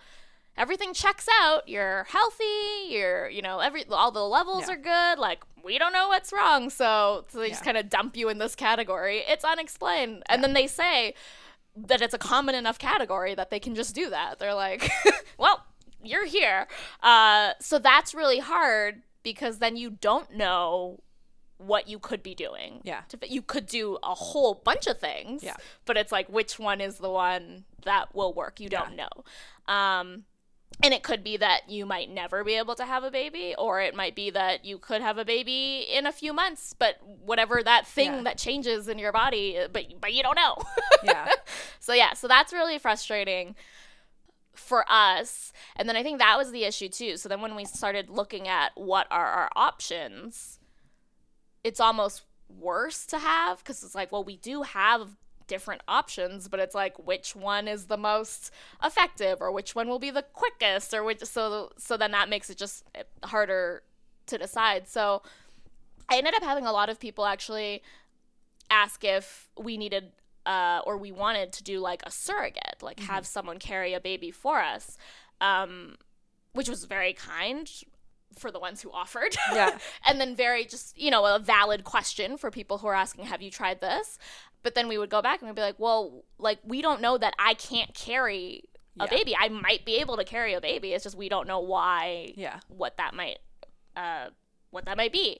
everything checks out. You're healthy. You're, you know, every all the levels Yeah. are good. Like we don't know what's wrong, so, so they just kind of dump you in this category. It's unexplained, and then they say that it's a common enough category that they can just do that. They're like, well, you're here. Uh, so that's really hard because then you don't know what you could be doing. Yeah. You could do a whole bunch of things. Yeah. But it's like, which one is the one that will work? You don't know. Um, and it could be that you might never be able to have a baby, or it might be that you could have a baby in a few months, but whatever that thing Yeah. that changes in your body, but but you don't know. Yeah. so yeah, so that's really frustrating for us. And then I think that was the issue too. So then when we started looking at what are our options, it's almost worse to have because it's like, well, we do have different options, but it's like which one is the most effective or which one will be the quickest or which so so then that makes it just harder to decide. So I ended up having a lot of people actually ask if we needed uh, or we wanted to do like a surrogate, like have someone carry a baby for us, um, which was very kind for the ones who offered. Yeah. and then very just, you know, a valid question for people who are asking, have you tried this? But then we would go back and we'd be like, well, like, we don't know that I can't carry a Yeah. baby. I might be able to carry a baby. It's just we don't know why Yeah. what that might uh, what that might be.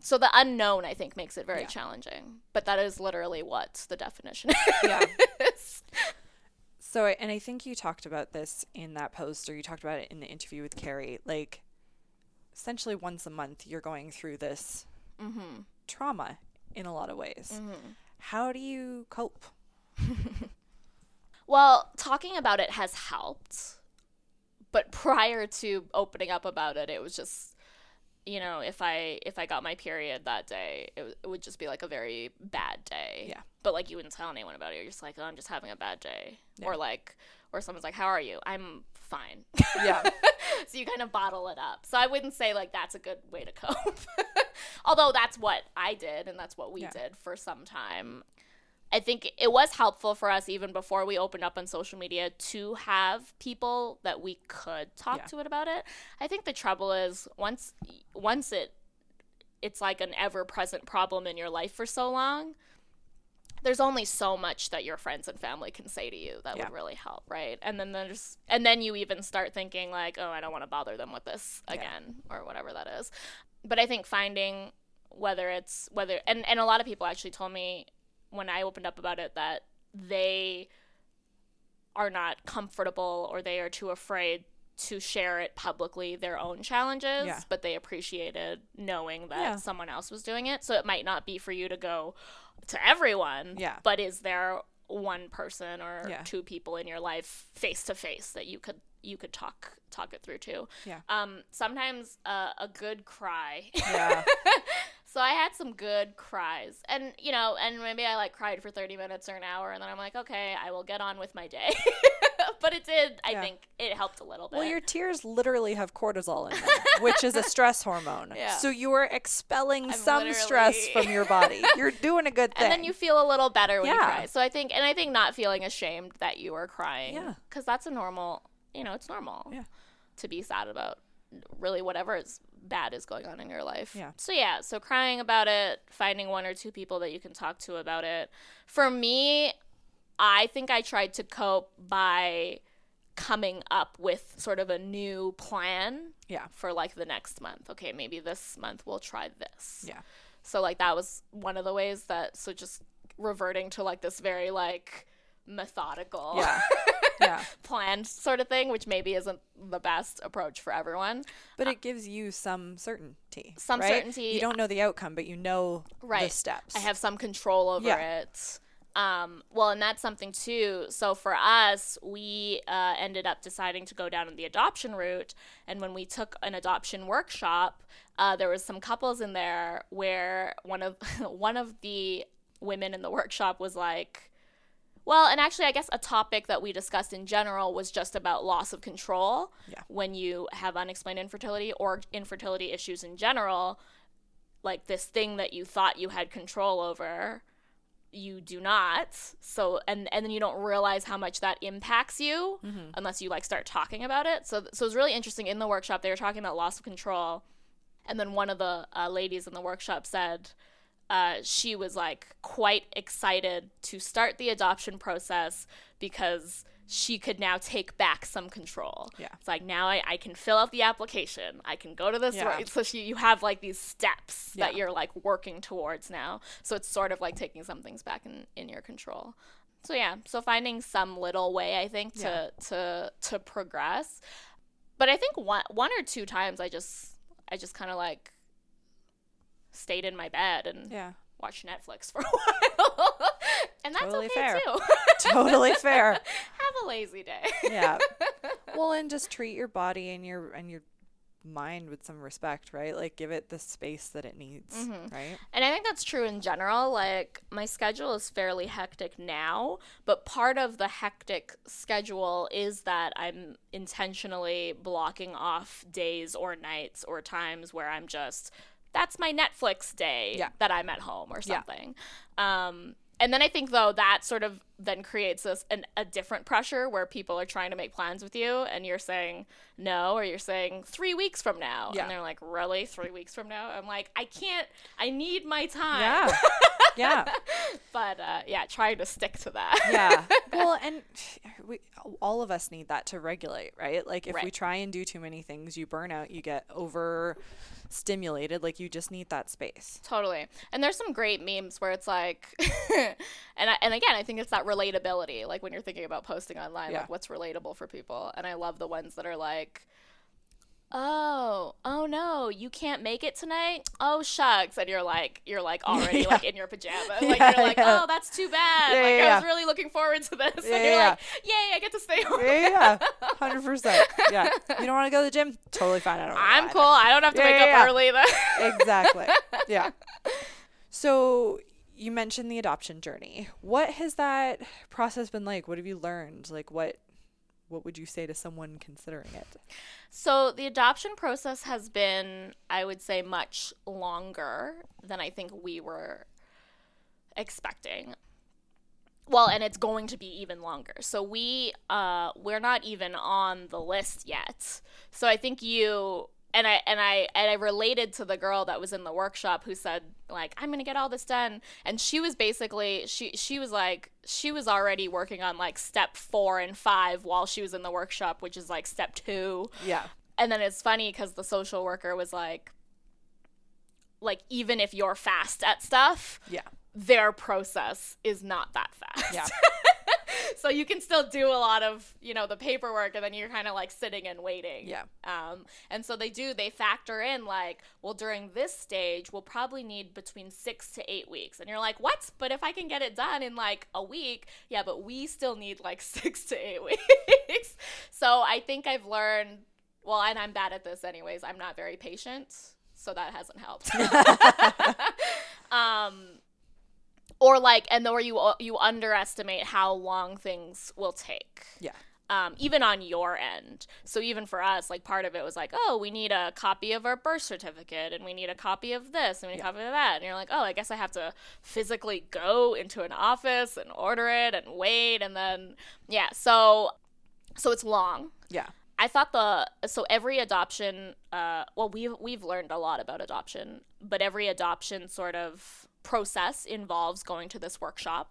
So the unknown, I think, makes it very Yeah. challenging. But that is literally what the definition Yeah. is. So, and I think you talked about this in that post, or you talked about it in the interview with Carrie. Like, essentially, once a month, you're going through this Mm-hmm. trauma in a lot of ways. How do you cope? Well, talking about it has helped. But prior to opening up about it, it was just you know, if I if I got my period that day, it, w- it would just be like a very bad day. Yeah. But like you wouldn't tell anyone about it. You're just like, oh, I'm just having a bad day. Yeah. Or like, or someone's like, how are you? I'm fine. Yeah. so you kind of bottle it up. So I wouldn't say like that's a good way to cope. Although that's what I did and that's what we Yeah. did for some time. I think it was helpful for us even before we opened up on social media to have people that we could talk Yeah. to it about it. I think the trouble is once once it it's like an ever-present problem in your life for so long, there's only so much that your friends and family can say to you that Yeah. would really help, right? And then there's and then you even start thinking like, "Oh, I don't want to bother them with this Yeah. again or whatever that is." But I think finding whether it's whether and and a lot of people actually told me when I opened up about it that they are not comfortable or they are too afraid to share it publicly their own challenges Yeah. but they appreciated knowing that Yeah. someone else was doing it so it might not be for you to go to everyone Yeah. but is there one person or Yeah. two people in your life face to face that you could you could talk talk it through to Yeah. um sometimes uh, a good cry Yeah. so I had some good cries. And, you know, and maybe I like cried for 30 minutes or an hour and then I'm like, okay, I will get on with my day. but it did, I Yeah. think it helped a little bit. Well, your tears literally have cortisol in them, which is a stress hormone. Yeah. So you are expelling I'm some stress from your body. You're doing a good thing. and then you feel a little better when you Yeah. cry. So I think, and I think not feeling ashamed that you are crying. Yeah. Because that's a normal, you know, it's normal Yeah. to be sad about really whatever is bad is going on in your life. Yeah. So yeah, so crying about it, finding one or two people that you can talk to about it. For me, I think I tried to cope by coming up with sort of a new plan Yeah. for like the next month. Okay, maybe this month we'll try this. Yeah. So like that was one of the ways that so just reverting to like this very like methodical Yeah. yeah. planned sort of thing, which maybe isn't the best approach for everyone. But it gives you some certainty. Some right? certainty. You don't know the outcome, but you know right. the steps. I have some control over Yeah. it. Um, well, and that's something too. So for us, we uh, ended up deciding to go down the adoption route. And when we took an adoption workshop, uh, there was some couples in there where one of one of the women in the workshop was like, well, and actually, I guess a topic that we discussed in general was just about loss of control Yeah. when you have unexplained infertility or infertility issues in general. Like this thing that you thought you had control over, you do not. So, and and then you don't realize how much that impacts you unless you like start talking about it. So, so it was really interesting in the workshop. They were talking about loss of control, and then one of the uh, ladies in the workshop said uh, she was like quite excited to start the adoption process because she could now take back some control. Yeah. It's like now I, I can fill out the application. I can go to this. Yeah. So she, you have like these steps that you're like working towards now. So it's sort of like taking some things back in, in your control. So yeah, so finding some little way I think to to to progress. But I think one one or two times I just I just kind of like stayed in my bed and yeah. watched Netflix for a while. and that's Totally okay fair. too. Totally fair. Have a lazy day. Yeah. Well, and just treat your body and your and your mind with some respect, right? Like give it the space that it needs, Mm-hmm. right? And I think that's true in general. Like, my schedule is fairly hectic now, but part of the hectic schedule is that I'm intentionally blocking off days or nights or times where I'm just, that's my Netflix day Yeah. that I'm at home or Yeah. something. Um, and then I think though that sort of then creates this an, a different pressure where people are trying to make plans with you and you're saying no or you're saying three weeks from now Yeah. and they're like really three weeks from now I'm like I can't I need my time Yeah. yeah. but uh, yeah trying to stick to that Yeah. Well, and we all of us need that to regulate, right? Like if we try and do too many things, you burn out, you get over stimulated, like you just need that space. Totally. And there's some great memes where it's like, and I, and again, I think it's that relatability. Like when you're thinking about posting online, Yeah. like what's relatable for people. And I love the ones that are like, oh, oh no, you can't make it tonight. Oh shucks, and you're like, you're like already Yeah. like in your pajamas. Like Yeah, you're like, yeah. oh, that's too bad. Like I was really looking forward to this. Yeah, and you're yeah, like, yay, I get to stay home. Yeah, yeah, hundred percent. Yeah, you don't want to go to the gym? Totally fine. i don't i'm cool. I don't have to wake up early then. exactly. Yeah. So you mentioned the adoption journey. What has that process been like? What have you learned? Like what what would you say to someone considering it? So the adoption process has been, I would say, much longer than I think we were expecting. Well, and it's going to be even longer. So we uh we're not even on the list yet. So I think you and I and I and I related to the girl that was in the workshop who said like I'm going to get all this done and she was basically she she was like she was already working on like step 4 and 5 while she was in the workshop which is like step 2 Yeah. and then it's funny because the social worker was like like even if you're fast at stuff Yeah. their process is not that fast Yeah. so you can still do a lot of you know the paperwork and then you're kind of like sitting and waiting. Yeah. um, and so they do they factor in like well during this stage we'll probably need between six to eight weeks. And you're like what? But if i can get it done in like a week yeah but we still need like six to eight weeks. So i think i've learned well and i'm bad at this anyways i'm not very patient so that hasn't helped. Um or like and or you you underestimate how long things will take Yeah. um, even on your end. So even for us, like part of it was like, oh, we need a copy of our birth certificate, and we need a copy of this, and we need a copy of that, and you're like, oh, I guess I have to physically go into an office and order it and wait, and then yeah, so so it's long. Yeah. I thought the so every adoption, uh, well, we've we've learned a lot about adoption, but every adoption sort of process involves going to this workshop.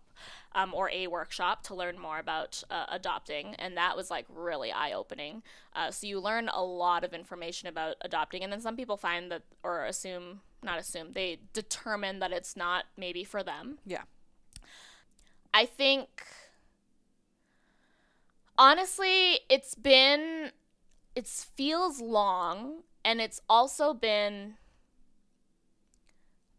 um, or a workshop to learn more about uh, adopting, and that was like really eye opening. Uh, so you learn a lot of information about adopting, and then some people find that or assume not assume they determine that it's not maybe for them. Yeah. I think honestly, it's been it feels long and it's also been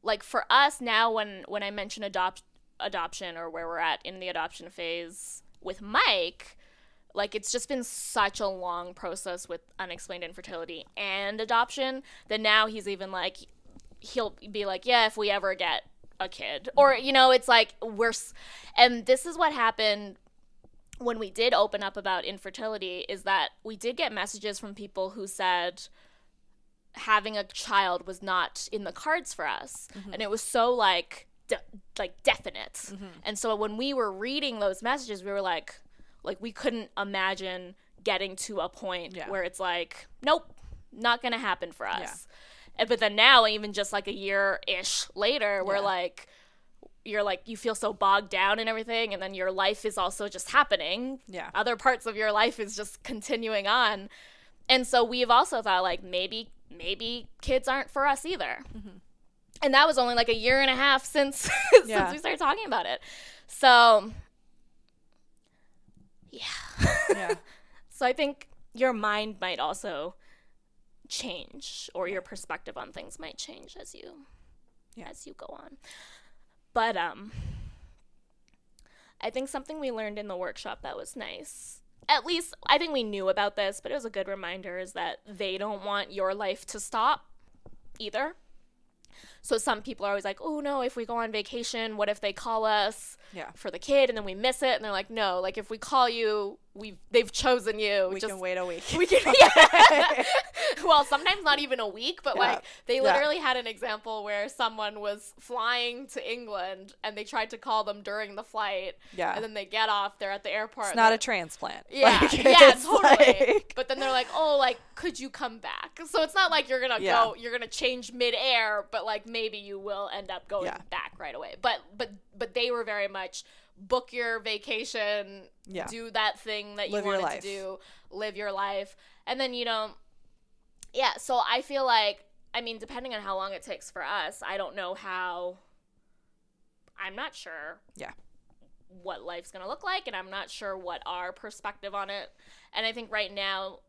like for us now when when I mention adopt adoption or where we're at in the adoption phase with Mike, like it's just been such a long process with unexplained infertility and adoption that now he's even like he'll be like, yeah, if we ever get a kid. Or you know, it's like we're and this is what happened when we did open up about infertility is that we did get messages from people who said having a child was not in the cards for us. Mm-hmm. And it was so like de- like definite. Mm-hmm. And so when we were reading those messages we were like like we couldn't imagine getting to a point Yeah. where it's like nope not gonna happen for us. And- but then now even just like a year ish later we're Yeah. like you're like you feel so bogged down and everything and then your life is also just happening. Yeah. other parts of your life is just continuing on. And so we've also thought like maybe maybe kids aren't for us either and that was only like a year and a half since Yeah. since we started talking about it so yeah Yeah. so i think your mind might also change or your perspective on things might change as you Yeah. as you go on but um i think something we learned in the workshop that was nice at least i think we knew about this but it was a good reminder is that they don't want your life to stop either so some people are always like oh no if we go on vacation what if they call us Yeah. for the kid and then we miss it and they're like no like if we call you we they've chosen you We just can wait a week. we can yeah. well sometimes not even a week but Yeah. like they literally had an example where someone was flying to england and they tried to call them during the flight Yeah. and then they get off they're at the airport it's not a transplant. yeah, Like, yeah, totally. like- But then they're like, "Oh, like, could you come back?" So it's not like you're gonna Yeah. go, you're gonna change midair, but like maybe you will end up going Yeah. back right away. But but but they were very much book your vacation, Yeah. do that thing that you Live wanted to do, live your life, and then you know, yeah. So I feel like, I mean, depending on how long it takes for us, I don't know how. I'm not sure yeah. what life's going to look like and I'm not sure what our perspective on it. And I think right now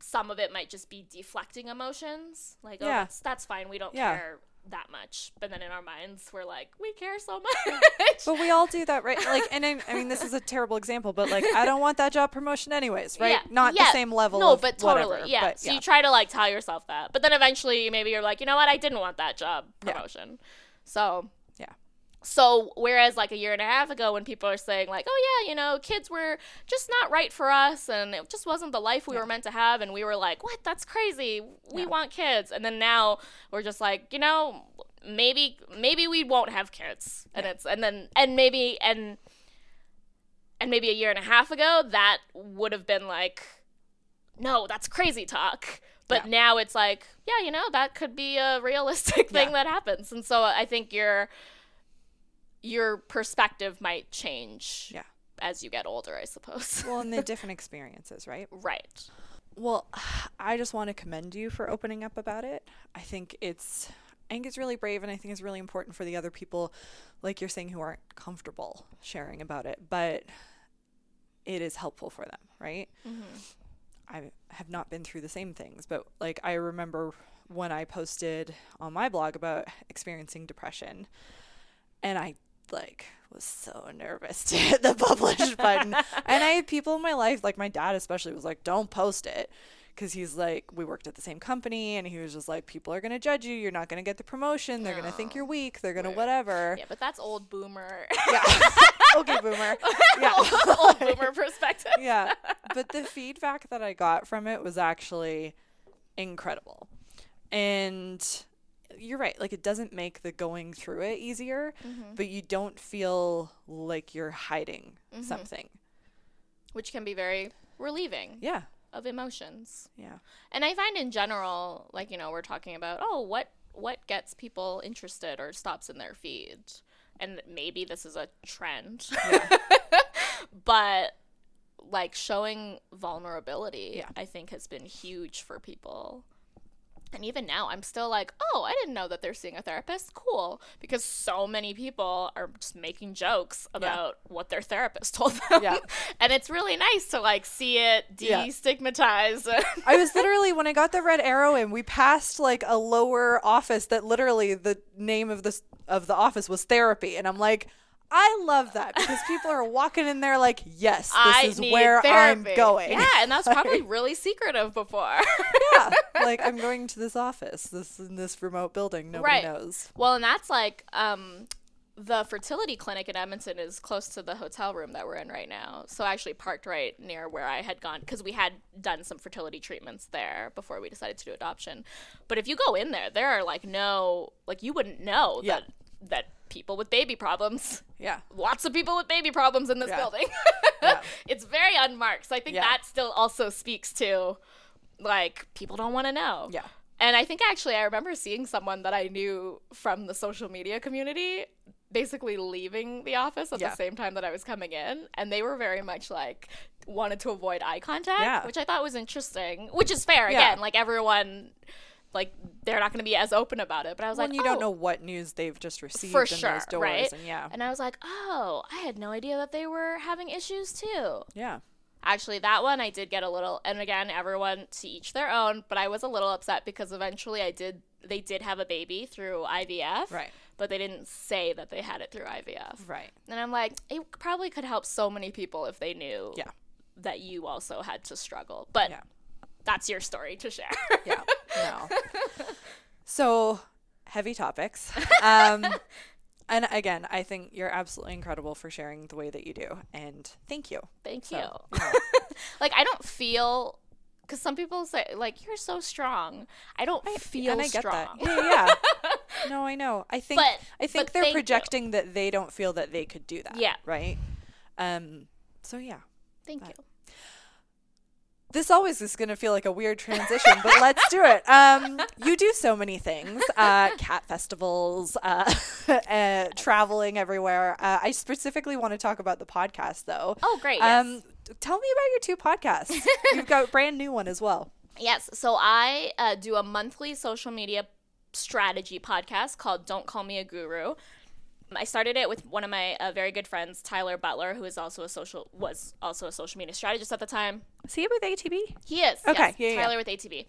some of it might just be deflecting emotions. Like, oh, Yeah. that's, that's fine. We don't Yeah. care that much. But then in our minds, we're like, we care so much. But we all do that, right? Like, and I, I mean, this is a terrible example, but like, I don't want that job promotion anyways, right? Yeah, Not yeah. the same level. No, but totally. whatever, yeah. but so you try to like tell yourself that. But then eventually maybe you're like, you know what? I didn't want that job Yeah. promotion. So Yeah. So whereas like a year and a half ago when people are saying like, "Oh yeah, you know, kids were just not right for us and it just wasn't the life we Yeah. were meant to have." And we were like, "What? That's crazy. We Yeah. want kids." And then now we're just like, "You know, maybe maybe we won't have kids." And it's and then and maybe and and maybe a year and a half ago that would have been like, "No, that's crazy talk." But Yeah. now it's like, yeah, you know, that could be a realistic thing Yeah. that happens. And so I think your your perspective might change Yeah. as you get older, I suppose. Well, and the different experiences, right? right. Well, I just want to commend you for opening up about it. I think it's I think it's really brave and I think it's really important for the other people like you're saying who aren't comfortable sharing about it, but it is helpful for them, right? Mm-hmm. I have not been through the same things, but like I remember when I posted on my blog about experiencing depression and I like was so nervous to hit the publish button. and I had people in my life, like my dad especially, was like, "Don't post it," because he's like, we worked at the same company, and he was just like, "People are gonna judge you. You're not gonna get the promotion. They're gonna think you're oh, weak. They're gonna Right. whatever." Yeah, but that's old boomer. Yeah. okay, boomer. Yeah. old boomer perspective. yeah. But the feedback that I got from it was actually incredible. And you're right. Like, it doesn't make the going through it easier, mm-hmm. but you don't feel like you're hiding mm-hmm. something. Which can be very relieving Yeah. of emotions. Yeah. And I find in general, like, you know, we're talking about, oh, what what gets people interested or stops in their feed. and maybe this is a trend, but like showing vulnerability, Yeah. I think has been huge for people. And even now, I'm still like, oh, I didn't know that they're seeing a therapist. Cool. Because so many people are just making jokes about what their therapist told them. Yeah. and it's really nice to like see it Yeah. I was literally when I got the red arrow in, we passed like a lower office that literally the name of this of the office was therapy, and I'm like, I love that because people are walking in there like, yes, this I is where I'm going. Yeah, and that's probably really secretive before. yeah, like I'm going to this office, this in this remote building, nobody Right. knows. Well, and that's like um, the fertility clinic in Edmonton is close to the hotel room that we're in right now. So I actually parked right near where I had gone because we had done some fertility treatments there before we decided to do adoption. But if you go in there, there are like no like you wouldn't know Yeah. that that people with baby problems Yeah, lots of people with baby problems in this Yeah. building. Yeah. it's very unmarked. So I think Yeah. that still also speaks to like people don't want to know. Yeah. And I think actually I remember seeing someone that I knew from the social media community basically leaving the office at Yeah. the same time that I was coming in and they were very much like wanted to avoid eye contact, Yeah. which I thought was interesting, which is fair Yeah. again, like everyone like they're not going to be as open about it, but I was when like you oh, don't know what news they've just received for in sure, those doors, right? and yeah, And I was like, oh, I had no idea that they were having issues too. yeah, Actually, that one I did get a little, and again, everyone to each their own. But I was a little upset because eventually I did, they did have a baby through IVF, right, But they didn't say that they had it through IVF. right, And I'm like, it probably could help so many people if they knew Yeah. that you also had to struggle. But Yeah. That's your story to share. yeah, no. So heavy topics. Um, and again, I think you're absolutely incredible for sharing the way that you do, and thank you. Thank So, you. yeah. like I don't feel because some people say like you're so strong. I don't feel and I get strong. that. Yeah, yeah. no, I know. I think But- I think they're thank you. projecting that they don't feel that they could do that. Yeah. Right. Um. So yeah, Thank you. This always is going to feel like a weird transition, but let's do it. Um, you do so many things: uh, cat festivals, uh, uh, traveling everywhere. Uh, I specifically want to talk about the podcast, though. Oh, great. Yes. Um, tell me about your two podcasts. You've got a brand new one as well. Yes. So I uh, do a monthly social media strategy podcast called Don't Call Me a Guru. I started it with one of my uh, very good friends, Tyler Butler, who is also a social was also a social media strategist at the time. See it with ATB. He is. Okay, yes, yeah, yeah. Tyler with ATB.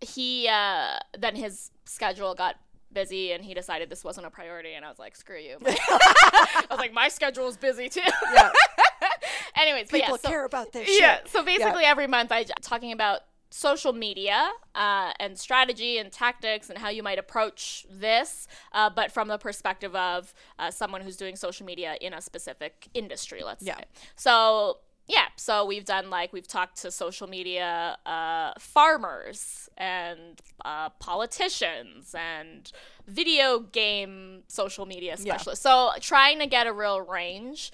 He uh, then his schedule got busy and he decided this wasn't a priority and I was like, screw you. I was like, my schedule is busy too. Yeah. Anyways, but People yeah, so, care about this. yeah. shit. So basically, every month I talking about social media uh, and strategy and tactics and how you might approach this, uh, but from the perspective of uh, someone who's doing social media in a specific industry. Let's Yeah. say. So yeah, so we've done like we've talked to social media uh, farmers and uh, politicians and video game social media Yeah. specialists. So trying to get a real range.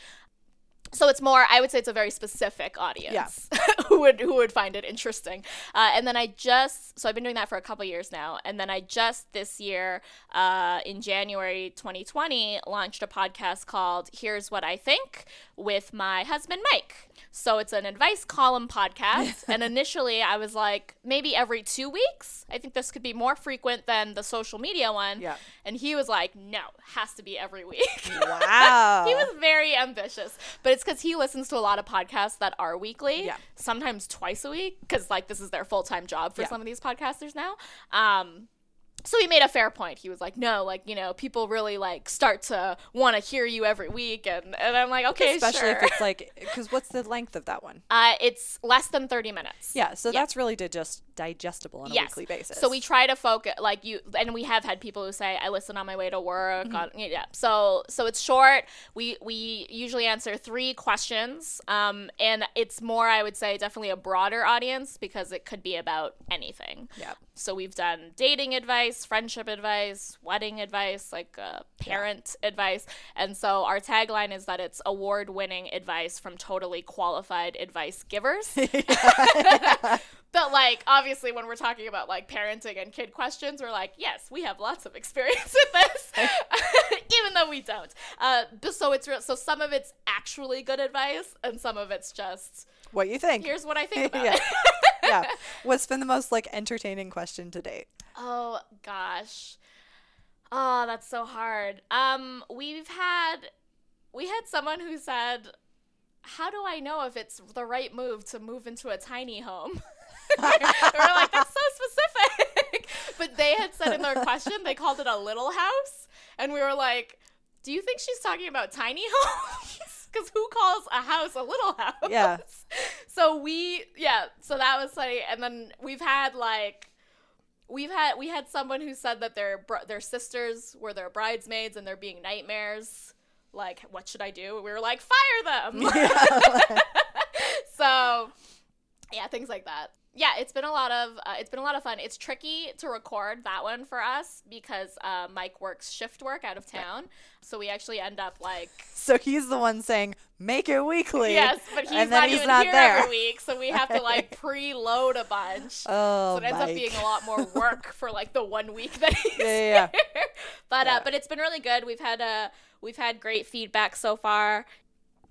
So it's more, I would say, it's a very specific audience who would who would find it interesting. Uh, and then I just, so I've been doing that for a couple years now. And then I just this year, uh, in January 2020, launched a podcast called "Here's What I Think" with my husband Mike. So it's an advice column podcast. and initially, I was like, maybe every two weeks. I think this could be more frequent than the social media one. Yeah. And he was like, no, has to be every week. Wow. He was very ambitious, but it's because he listens to a lot of podcasts that are weekly, Yeah. sometimes twice a week, because like this is their full time job for Yeah. some of these podcasters now. Um, so he made a fair point. He was like, "No, like you know, people really like start to want to hear you every week," and and I'm like, "Okay, Especially sure." if it's like, because what's the length of that one? uh, it's less than thirty minutes. Yeah, so that's really to just digestible on a yes. weekly basis. So we try to focus like you and we have had people who say I listen on my way to work Mm-hmm. on yeah. So so it's short. We we usually answer 3 questions um and it's more I would say definitely a broader audience because it could be about anything. Yeah. So we've done dating advice, friendship advice, wedding advice, like uh, parent advice. And so our tagline is that it's award winning advice from totally qualified advice givers. but but like obviously when we're talking about like parenting and kid questions, we're like, yes, we have lots of experience with this, even though we don't. Uh, so it's real. So some of it's actually good advice, and some of it's just What you think? here's what I think about yeah. it. yeah. What's been the most like entertaining question to date? Oh gosh. Oh, that's so hard. Um, we've had we had someone who said, "How do I know if it's the right move to move into a tiny home?" we're like, "That's so specific." but they had said in their question they called it a little house, and we were like, "Do you think she's talking about tiny homes?" Because who calls a house a little house? Yeah. So we, yeah. So that was funny, and then we've had like we've had we had someone who said that their their sisters were their bridesmaids and they're being nightmares. Like, what should I do? We were like, fire them. so, yeah, things like that. Yeah, it's been a lot of uh, it's been a lot of fun. It's tricky to record that one for us because uh, Mike works shift work out of town, so we actually end up like So he's the one saying, "Make it weekly." yes, but he's and not he's even not here there. every week, so we have to like preload a bunch. Oh, so it ends Mike. up being a lot more work for like the one week that he's Yeah, yeah, here. But Yeah. uh, but it's been really good. We've had uh we've had great feedback so far.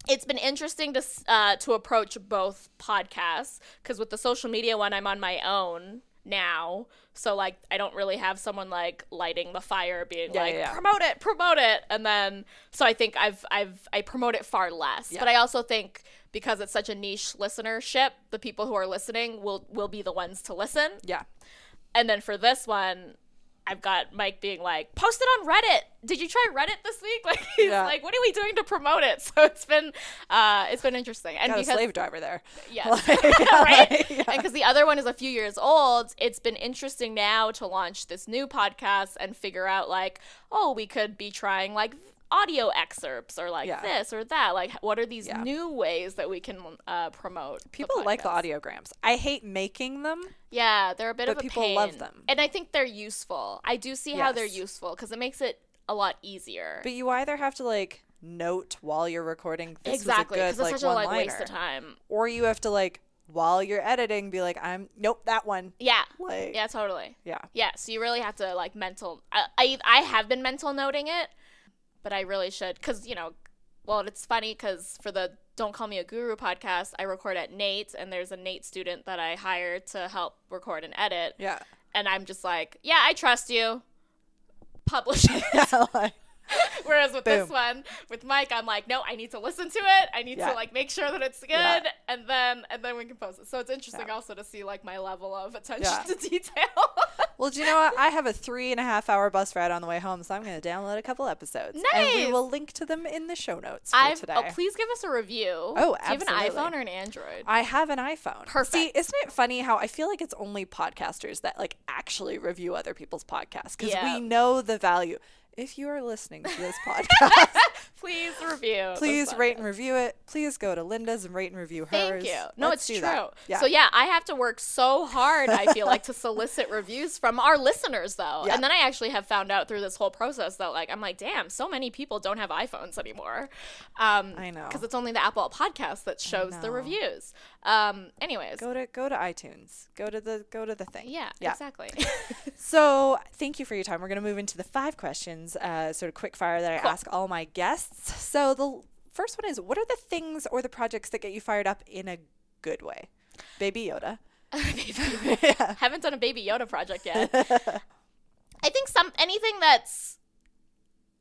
It's been interesting to uh, to approach both podcasts because with the social media one, I'm on my own now. So like I don't really have someone like lighting the fire, being Yeah, like yeah, yeah. promote it, promote it, and then so I think I've I've I promote it far less. But I also think because it's such a niche listenership, the people who are listening will will be the ones to listen. Yeah. And then for this one, I've got Mike being like, "Post it on Reddit. Did you try Reddit this week?" Like he's Yeah. like, "What are we doing to promote it?" So it's been uh, it's been interesting. And Got a because slave driver there. yes, Like, right. yeah. And because the other one is a few years old, it's been interesting now to launch this new podcast and figure out like, oh, we could be trying like audio excerpts or like Yeah. this or that. Like, what are these Yeah. new ways that we can uh, promote? People like the audiograms. I hate making them. Yeah, they're a bit of a people pain. love them. and I think they're useful. I do see how they're useful because it makes it a lot easier. But you either have to like note while you're recording this exactly, because it's like such a like waste of time. or you have to like while you're editing be like, I'm nope that one. Yeah, Like yeah, totally. yeah. Yeah, so you really have to like mental. I I, I have been mental noting it, but I really should because you know, well, it's funny because for the Don't Call Me a Guru podcast, I record at NAIT, and there's a NAIT student that I hired to help record and edit, Yeah. and I'm just like, yeah, I trust you. Publish it. Yeah, like, Whereas with this one, with Mike, I'm like, no, I need to listen to it. I need Yeah. to like make sure that it's good, Yeah. and then and then we can post it. So it's interesting Yeah. also to see like my level of attention to detail. well, do you know what? I have a three and a half hour bus ride on the way home, so I'm going to download a couple episodes, nice. and we will link to them in the show notes for I've oh, today. oh, please give us a review. Oh, Do you have an iPhone or an Android? I have an iPhone. Perfect. See, isn't it funny how I feel like it's only podcasters that like actually review other people's podcasts because we know the value. If you are listening to this podcast, please review. please rate and review it. Please go to Linda's and rate and review hers. Thank you. No, Let's it's true. Yeah. So yeah, I have to work so hard. I feel like to solicit reviews from our listeners, though. Yeah. And then I actually have found out through this whole process that like I'm like, damn, so many people don't have iPhones anymore. Um, I know. because it's only the Apple Podcast that shows the reviews. Um, anyways, go to go to iTunes. Go to the go to the thing. yeah, Yeah. exactly. So thank you for your time. We're going to move into the five questions, uh, sort of quick fire that I Cool. ask all my guests. So the first one is, what are the things or the projects that get you fired up in a good way? Baby Yoda. yeah. Haven't done a Baby Yoda project yet. I think some anything that's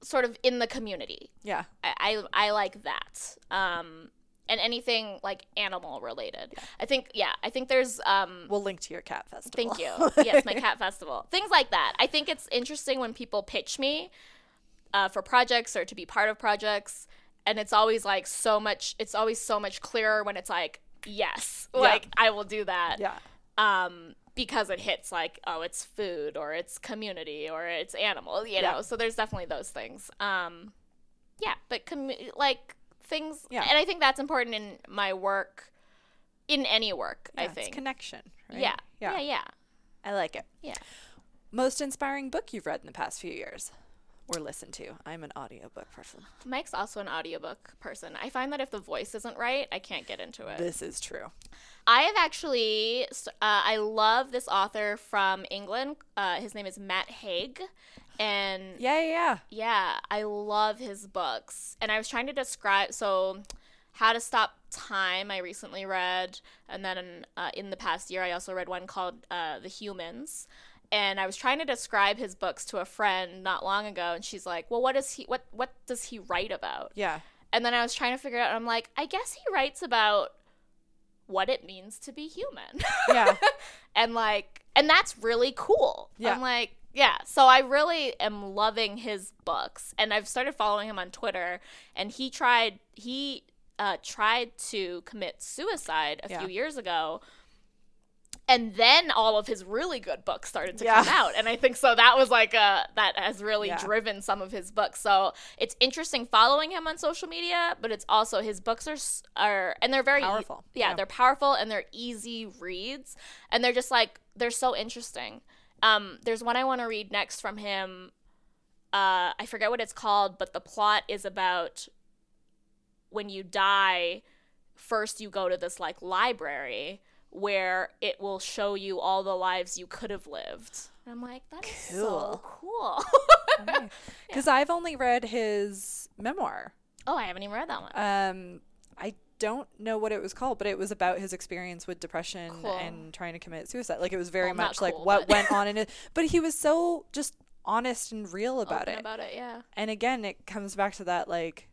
sort of in the community. Yeah. I, I, I like that. Um, and anything like animal related. I think yeah, I think there's um We'll link to your cat festival. thank you. yes, my cat festival. Things like that. I think it's interesting when people pitch me uh, for projects or to be part of projects and it's always like so much it's always so much clearer when it's like yes, Yeah. like I will do that yeah. um, because it hits like oh it's food or it's community or it's animal you Yeah. know so there's definitely those things um, yeah but commu- like things Yeah. and i think that's important in my work in any work i Yeah, it's think connection. Right? yeah yeah yeah I like it. yeah Most inspiring book you've read in the past few years? or listen to. I'm an audiobook person. Mike's also an audiobook person. I find that if the voice isn't right, I can't get into it. This is true. I have actually, uh, I love this author from England. Uh, his name is Matt Haig. And Yeah, yeah, yeah. yeah, I love his books. And I was trying to describe, so How to Stop Time, I recently read. And then uh, in the past year, I also read one called uh, The Humans. And I was trying to describe his books to a friend not long ago, and she's like, "Well, what does he what what does he write about?" Yeah. And then I was trying to figure out. And I'm like, I guess he writes about what it means to be human. Yeah. and like, and that's really cool. Yeah. I'm like, yeah. So I really am loving his books, and I've started following him on Twitter. And he tried he uh, tried to commit suicide a Yeah. few years ago. And then all of his really good books started to Yeah. come out, and I think so. That was like a that has really Yeah. driven some of his books. So it's interesting following him on social media, but it's also his books are s- are and they're very Powerful. Yeah. they're powerful and they're easy reads, and they're just like they're so interesting. Um, there's one I want to read next from him. Uh, I forget what it's called, but the plot is about when you die. First, you go to this like library where it will show you all the lives you could have lived. And I'm like, that is so cool. Because I've only read his memoir. oh, I haven't even read that one. Um, I don't know what it was called, but it was about his experience with depression Cool. and trying to commit suicide. Like it was very Well, much like what went on in it. But he was so just honest and real about Open it. About it, yeah. and again, it comes back to that like,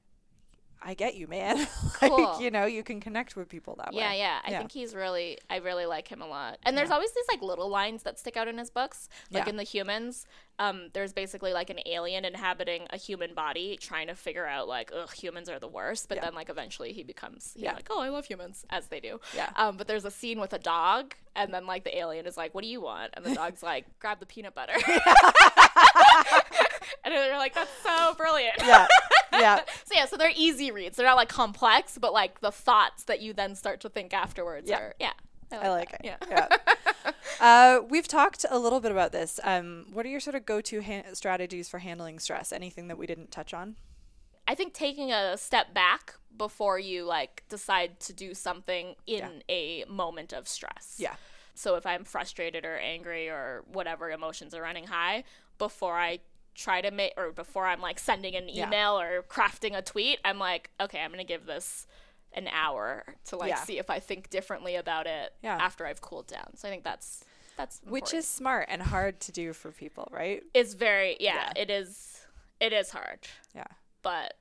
I get you, man. Cool. like you know, you can connect with people that Yeah, way. yeah. Yeah. I Yeah. think he's really I really like him a lot. And there's Yeah. always these like little lines that stick out in his books. Like in The Humans, um, there's basically like an alien inhabiting a human body trying to figure out like, ugh, humans are the worst. But then like eventually he becomes Yeah. like, Oh, I love humans as they do. Yeah. Um, but there's a scene with a dog and then like the alien is like, What do you want? And the dog's like, Grab the peanut butter. and they're like, That's so brilliant. yeah, yeah. So yeah, so they're easy reads. They're not like complex, but like the thoughts that you then start to think afterwards Yeah. are yeah. I like that. it. Yeah. Yeah. uh, we've talked a little bit about this. Um, what are your sort of go-to ha- strategies for handling stress? Anything that we didn't touch on? I think taking a step back before you like decide to do something in Yeah. a moment of stress. Yeah. So if I'm frustrated or angry or whatever emotions are running high, before I try to make or before I'm like sending an Yeah. email or crafting a tweet, I'm like, okay, I'm gonna give this an hour to like Yeah. see if I think differently about it Yeah. after I've cooled down. So I think that's that's Which is smart and hard to do for people, right? it's very yeah, Yeah. it is it is hard. Yeah. But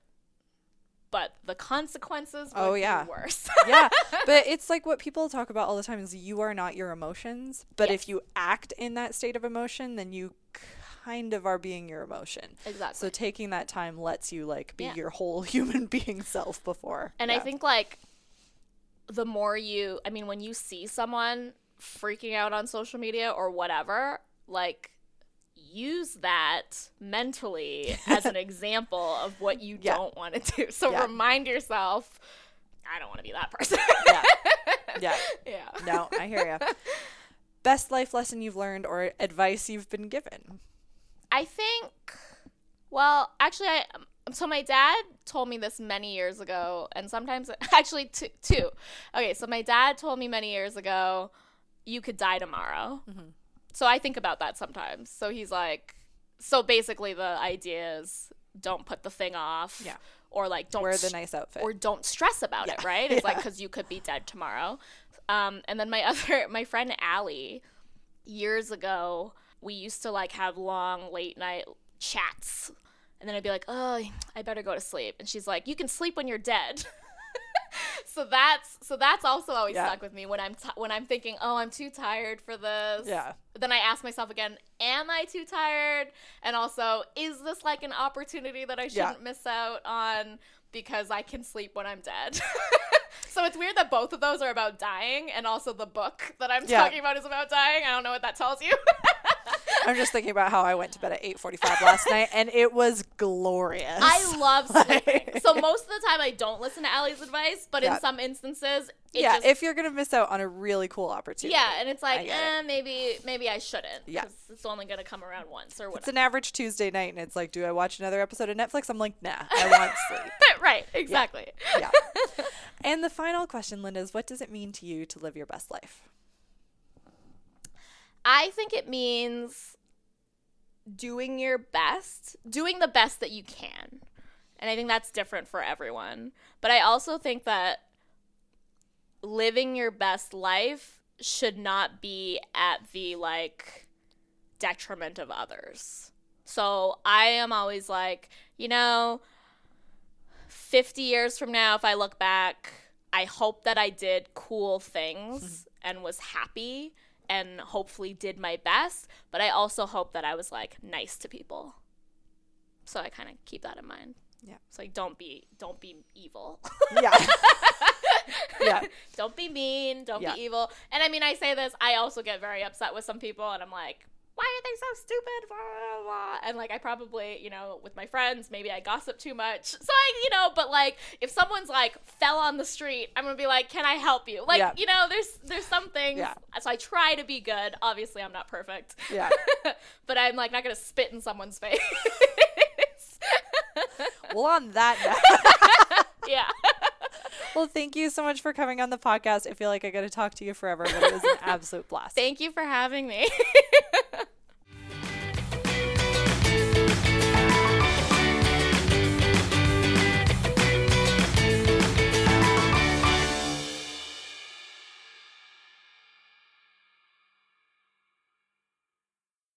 but the consequences oh, would Oh, be yeah. worse. yeah but it's like what people talk about all the time is you are not your emotions but if you act in that state of emotion then you kind of are being your emotion exactly. so taking that time lets you like be Yeah. your whole human being self before And I think like the more you I mean when you see someone freaking out on social media or whatever, like use that mentally as an example of what you Yeah. don't want to do. So Yeah. remind yourself I don't want to be that person. yeah yeah yeah. no i hear you best life lesson you've learned or advice you've been given I think, well, actually, I so my dad told me this many years ago, and sometimes actually two, two. Okay, so my dad told me many years ago, you could die tomorrow. So I think about that sometimes. So he's like, so basically the idea is don't put the thing off. Yeah. Or like don't wear the nice outfit or don't stress about it, right? It's like because you could be dead tomorrow. Um, and then my other, my friend Allie, years ago, we used to like have long late night chats. And then I'd be like, oh, I better go to sleep. And she's like, you can sleep when you're dead. so that's so that's also always Yeah. stuck with me when I'm t- when I'm thinking, oh, I'm too tired for this. Yeah. Then I ask myself again, am I too tired? And also, is this like an opportunity that I shouldn't miss out on because I can sleep when I'm dead? so it's weird that both of those are about dying, and also the book that I'm Yeah. talking about is about dying. I don't know what that tells you. I'm just thinking about how I went to bed at 8:45 last night, and it was glorious. I love sleeping. Like- so most of the time I don't listen to Allie's advice, but Yeah. in some instances, it yeah, just, if you're gonna miss out on a really cool opportunity. yeah, and it's like, eh, maybe maybe I shouldn't. Yeah. it's only gonna come around once or It's an average Tuesday night, and it's like, do I watch another episode of Netflix? I'm like, nah, I want sleep. right, exactly. Yeah. and the final question, Linda, is what does it mean to you to live your best life? I think it means doing your best, doing the best that you can. And I think that's different for everyone. But I also think that living your best life should not be at the like detriment of others. So I am always like, you know, 50 years from now, if I look back, I hope that I did cool things mm-hmm. and was happy and hopefully did my best. But I also hope that I was like nice to people. So I kind of keep that in mind. Yeah. It's like don't be don't be evil. Yeah. yeah. don't be mean, don't Yeah. be evil. And I mean, I say this, I also get very upset with some people, and I'm like, why are they so stupid? Blah, blah, blah. And like, I probably, you know, with my friends, maybe I gossip too much. So I, you know, but like, if someone's like fell on the street, I'm gonna be like, can I help you? Like, Yeah. you know, there's there's some things. Yeah. So I try to be good. Obviously, I'm not perfect. Yeah. but I'm like not gonna spit in someone's face. Well, on that note, yeah. well, thank you so much for coming on the podcast. I feel like I got to talk to you forever, but it was an absolute blast. Thank you for having me.